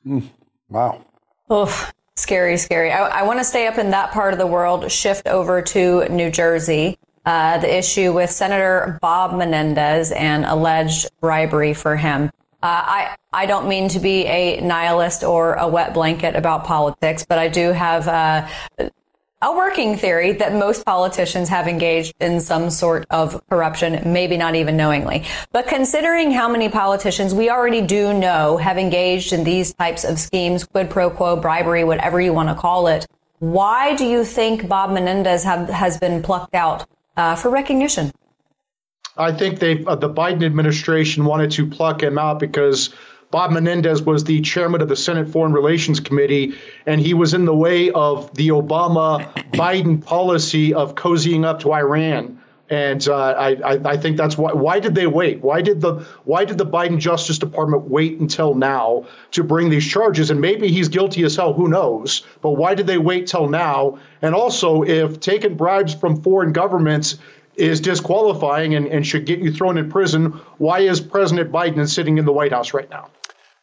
Mm, wow. Oh, scary, scary. I, I want to stay up in that part of the world, shift over to New Jersey. Uh, the issue with Senator Bob Menendez and alleged bribery for him. Uh, I I don't mean to be a nihilist or a wet blanket about politics, but I do have uh, a working theory that most politicians have engaged in some sort of corruption, maybe not even knowingly. But considering how many politicians we already do know have engaged in these types of schemes, quid pro quo, bribery, whatever you want to call it, why do you think Bob Menendez have, has been plucked out uh, for recognition? I think they uh, the Biden administration wanted to pluck him out because Bob Menendez was the chairman of the Senate Foreign Relations Committee, and he was in the way of the Obama Biden policy of cozying up to Iran. And uh, I, I, think that's why. Why did they wait? Why did the Why did the Biden Justice Department wait until now to bring these charges? And maybe he's guilty as hell. Who knows? But why did they wait till now? And also, if taking bribes from foreign governments is disqualifying and, and should get you thrown in prison, why is President Biden sitting in the White House right now?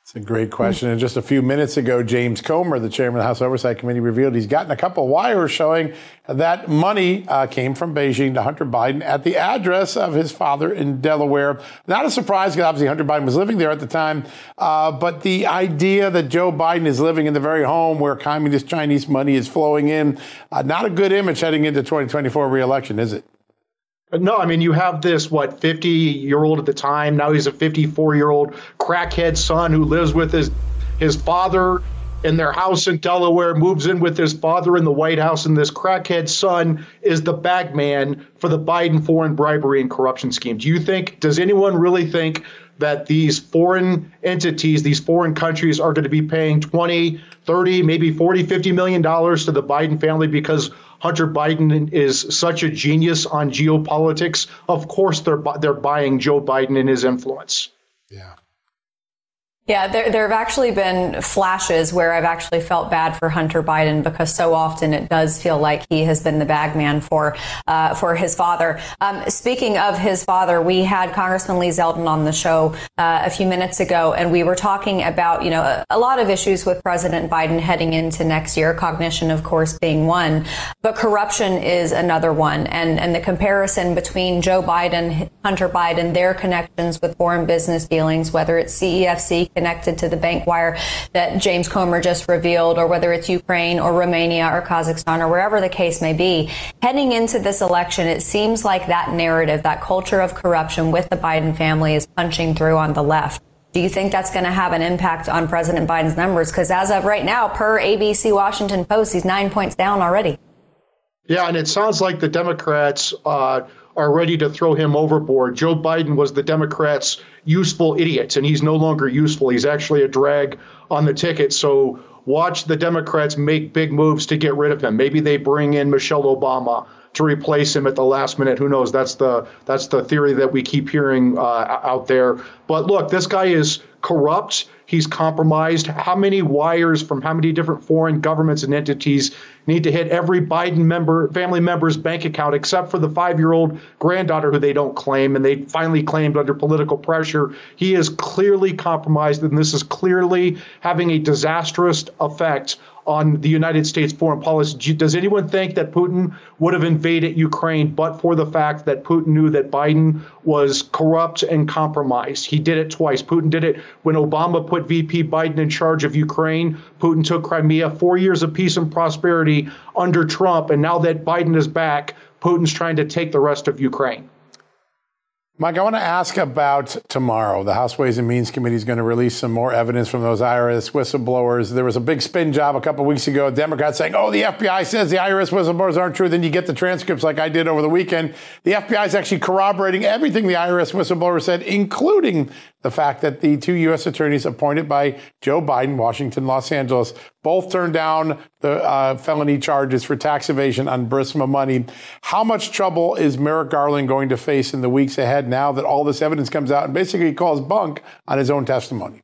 It's a great question. And just a few minutes ago, James Comer, the chairman of the House Oversight Committee, revealed he's gotten a couple wires showing that money uh, came from Beijing to Hunter Biden at the address of his father in Delaware. Not a surprise because obviously Hunter Biden was living there at the time. Uh, but the idea that Joe Biden is living in the very home where communist Chinese money is flowing in, uh, not a good image heading into 2024 reelection, is it? No, I mean, you have this, what, 50 year old at the time. Now he's a 54 year old crackhead son who lives with his, his father in their house in Delaware, moves in with his father in the White House, and this crackhead son is the bagman for the Biden foreign bribery and corruption scheme. Do you think, does anyone really think that these foreign entities, these foreign countries are going to be paying 20, 30, maybe 40, 50 million dollars to the Biden family because Hunter Biden is such a genius on geopolitics. Of course, they're they're buying Joe Biden and his influence. Yeah. Yeah, there, there have actually been flashes where I've actually felt bad for Hunter Biden because so often it does feel like he has been the bagman for uh, for his father. Um, speaking of his father, we had Congressman Lee Zeldin on the show uh, a few minutes ago, and we were talking about you know a, a, lot of issues with President Biden heading into next year. Cognition, of course, being one, but corruption is another one, and and the comparison between Joe Biden, Hunter Biden, their connections with foreign business dealings, whether it's CEFC connected to the bank wire that James Comer just revealed, or whether it's Ukraine or Romania or Kazakhstan or wherever the case may be. Heading into this election, it seems like that narrative, that culture of corruption with the Biden family is punching through on the left. Do you think that's going to have an impact on President Biden's numbers? Because as of right now, per ABC Washington Post, he's nine points down already. Yeah, and it sounds like the Democrats uh, are ready to throw him overboard. Joe Biden was the Democrats' useful idiot, and he's no longer useful. He's actually a drag on the ticket. So watch the Democrats make big moves to get rid of him. Maybe they bring in Michelle Obama to replace him at the last minute. Who knows? That's the that's the theory that we keep hearing uh, out there. But look, this guy is corrupt. He's compromised. How many wires from how many different foreign governments and entities need to hit every Biden member, family member's bank account, except for the five year old granddaughter who they don't claim, and they finally claimed under political pressure? He is clearly compromised, and this is clearly having a disastrous effect on the United States foreign policy. Does anyone think that Putin would have invaded Ukraine but for the fact that Putin knew that Biden was corrupt and compromised? He did it twice. Putin did it when Obama put VP Biden in charge of Ukraine. Putin took Crimea, four years of peace and prosperity under Trump. And now that Biden is back, Putin's trying to take the rest of Ukraine. Mike, I want to ask about tomorrow. The House Ways and Means Committee is going to release some more evidence from those IRS whistleblowers. There was a big spin job a couple weeks ago. Democrats saying, oh, the FBI says the IRS whistleblowers aren't true. Then you get the transcripts like I did over the weekend. The FBI is actually corroborating everything the IRS whistleblower said, including the fact that the two U.S. attorneys appointed by Joe Biden, Washington, Los Angeles, both turned down the uh, felony charges for tax evasion on Burisma money. How much trouble is Merrick Garland going to face in the weeks ahead now that all this evidence comes out and basically calls bunk on his own testimony?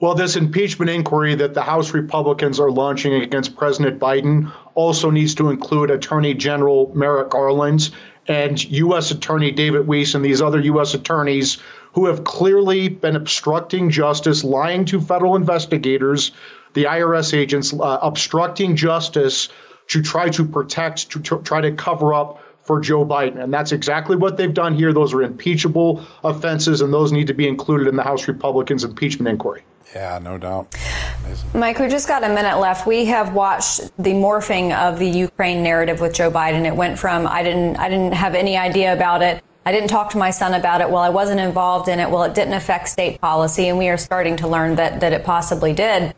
Well, this impeachment inquiry that the House Republicans are launching against President Biden also needs to include Attorney General Merrick Garland and U.S. Attorney David Weiss and these other U.S. attorneys who have clearly been obstructing justice, lying to federal investigators, the IRS agents, uh, obstructing justice to try to protect, to, to try to cover up for Joe Biden. And that's exactly what they've done here. Those are impeachable offenses, and those need to be included in the House Republicans' impeachment inquiry. Yeah, no doubt. Amazing. Mike, we just got a minute left. We have watched the morphing of the Ukraine narrative with Joe Biden. It went from I didn't I didn't have any idea about it I didn't talk to my son about it. Well, I wasn't involved in it. Well, it didn't affect state policy. And we are starting to learn that, that it possibly did.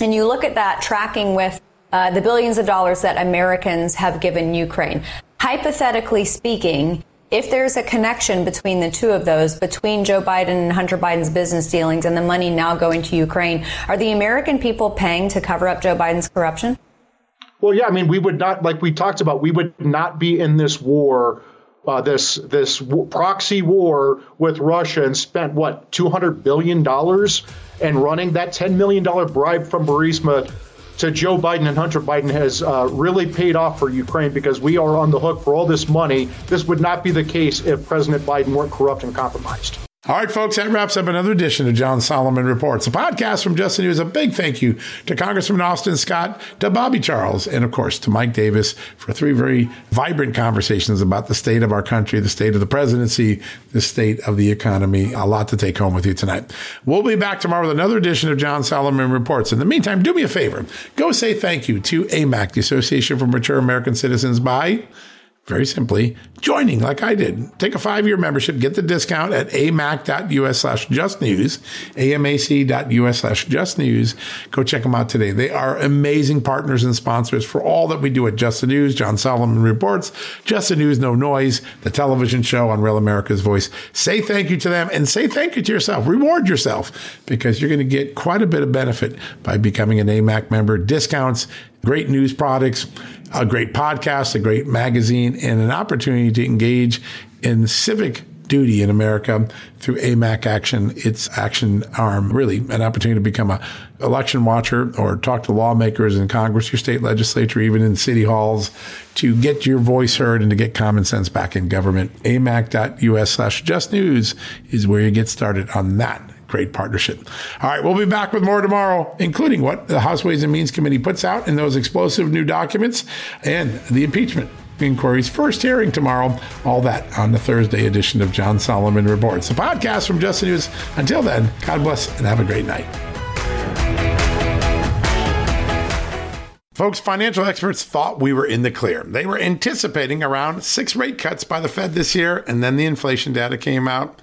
And you look at that tracking with uh, the billions of dollars that Americans have given Ukraine. Hypothetically speaking, if there's a connection between the two of those, between Joe Biden and Hunter Biden's business dealings and the money now going to Ukraine, are the American people paying to cover up Joe Biden's corruption? Well, yeah, I mean, we would not, like we talked about, we would not be in this war uh, this this w- proxy war with Russia and spent what 200 billion dollars and running that 10 million dollar bribe from Burisma to Joe Biden and Hunter Biden has uh, really paid off for Ukraine because we are on the hook for all this money. This would not be the case if President Biden weren't corrupt and compromised. All right, folks, that wraps up another edition of John Solomon Reports, a podcast from Just the News. A big thank you to Congressman Austin Scott, to Bobby Charles, and of course to Mike Davis for three very vibrant conversations about the state of our country, the state of the presidency, the state of the economy. A lot to take home with you tonight. We'll be back tomorrow with another edition of John Solomon Reports. In the meantime, do me a favor. Go say thank you to AMAC, the Association for Mature American Citizens, by very simply joining like I did. Take a five year membership, get the discount at amac.us slash just news, amac.us slash just news. Go check them out today. They are amazing partners and sponsors for all that we do at Just the News, John Solomon Reports, Just the News, No Noise, the television show on Real America's Voice. Say thank you to them and say thank you to yourself. Reward yourself because you're going to get quite a bit of benefit by becoming an AMAC member. Discounts, great news products a great podcast, a great magazine, and an opportunity to engage in civic duty in America through AMAC Action, its action arm, really an opportunity to become a election watcher or talk to lawmakers in Congress, your state legislature, even in city halls, to get your voice heard and to get common sense back in government. AMAC.us slash just news is where you get started on that great partnership. All right, we'll be back with more tomorrow, including what the House Ways and Means Committee puts out in those explosive new documents and the impeachment inquiry's first hearing tomorrow. All that on the Thursday edition of John Solomon Reports, the podcast from Just the News. Until then, God bless and have a great night. Folks, financial experts thought we were in the clear. They were anticipating around six rate cuts by the Fed this year, and then the inflation data came out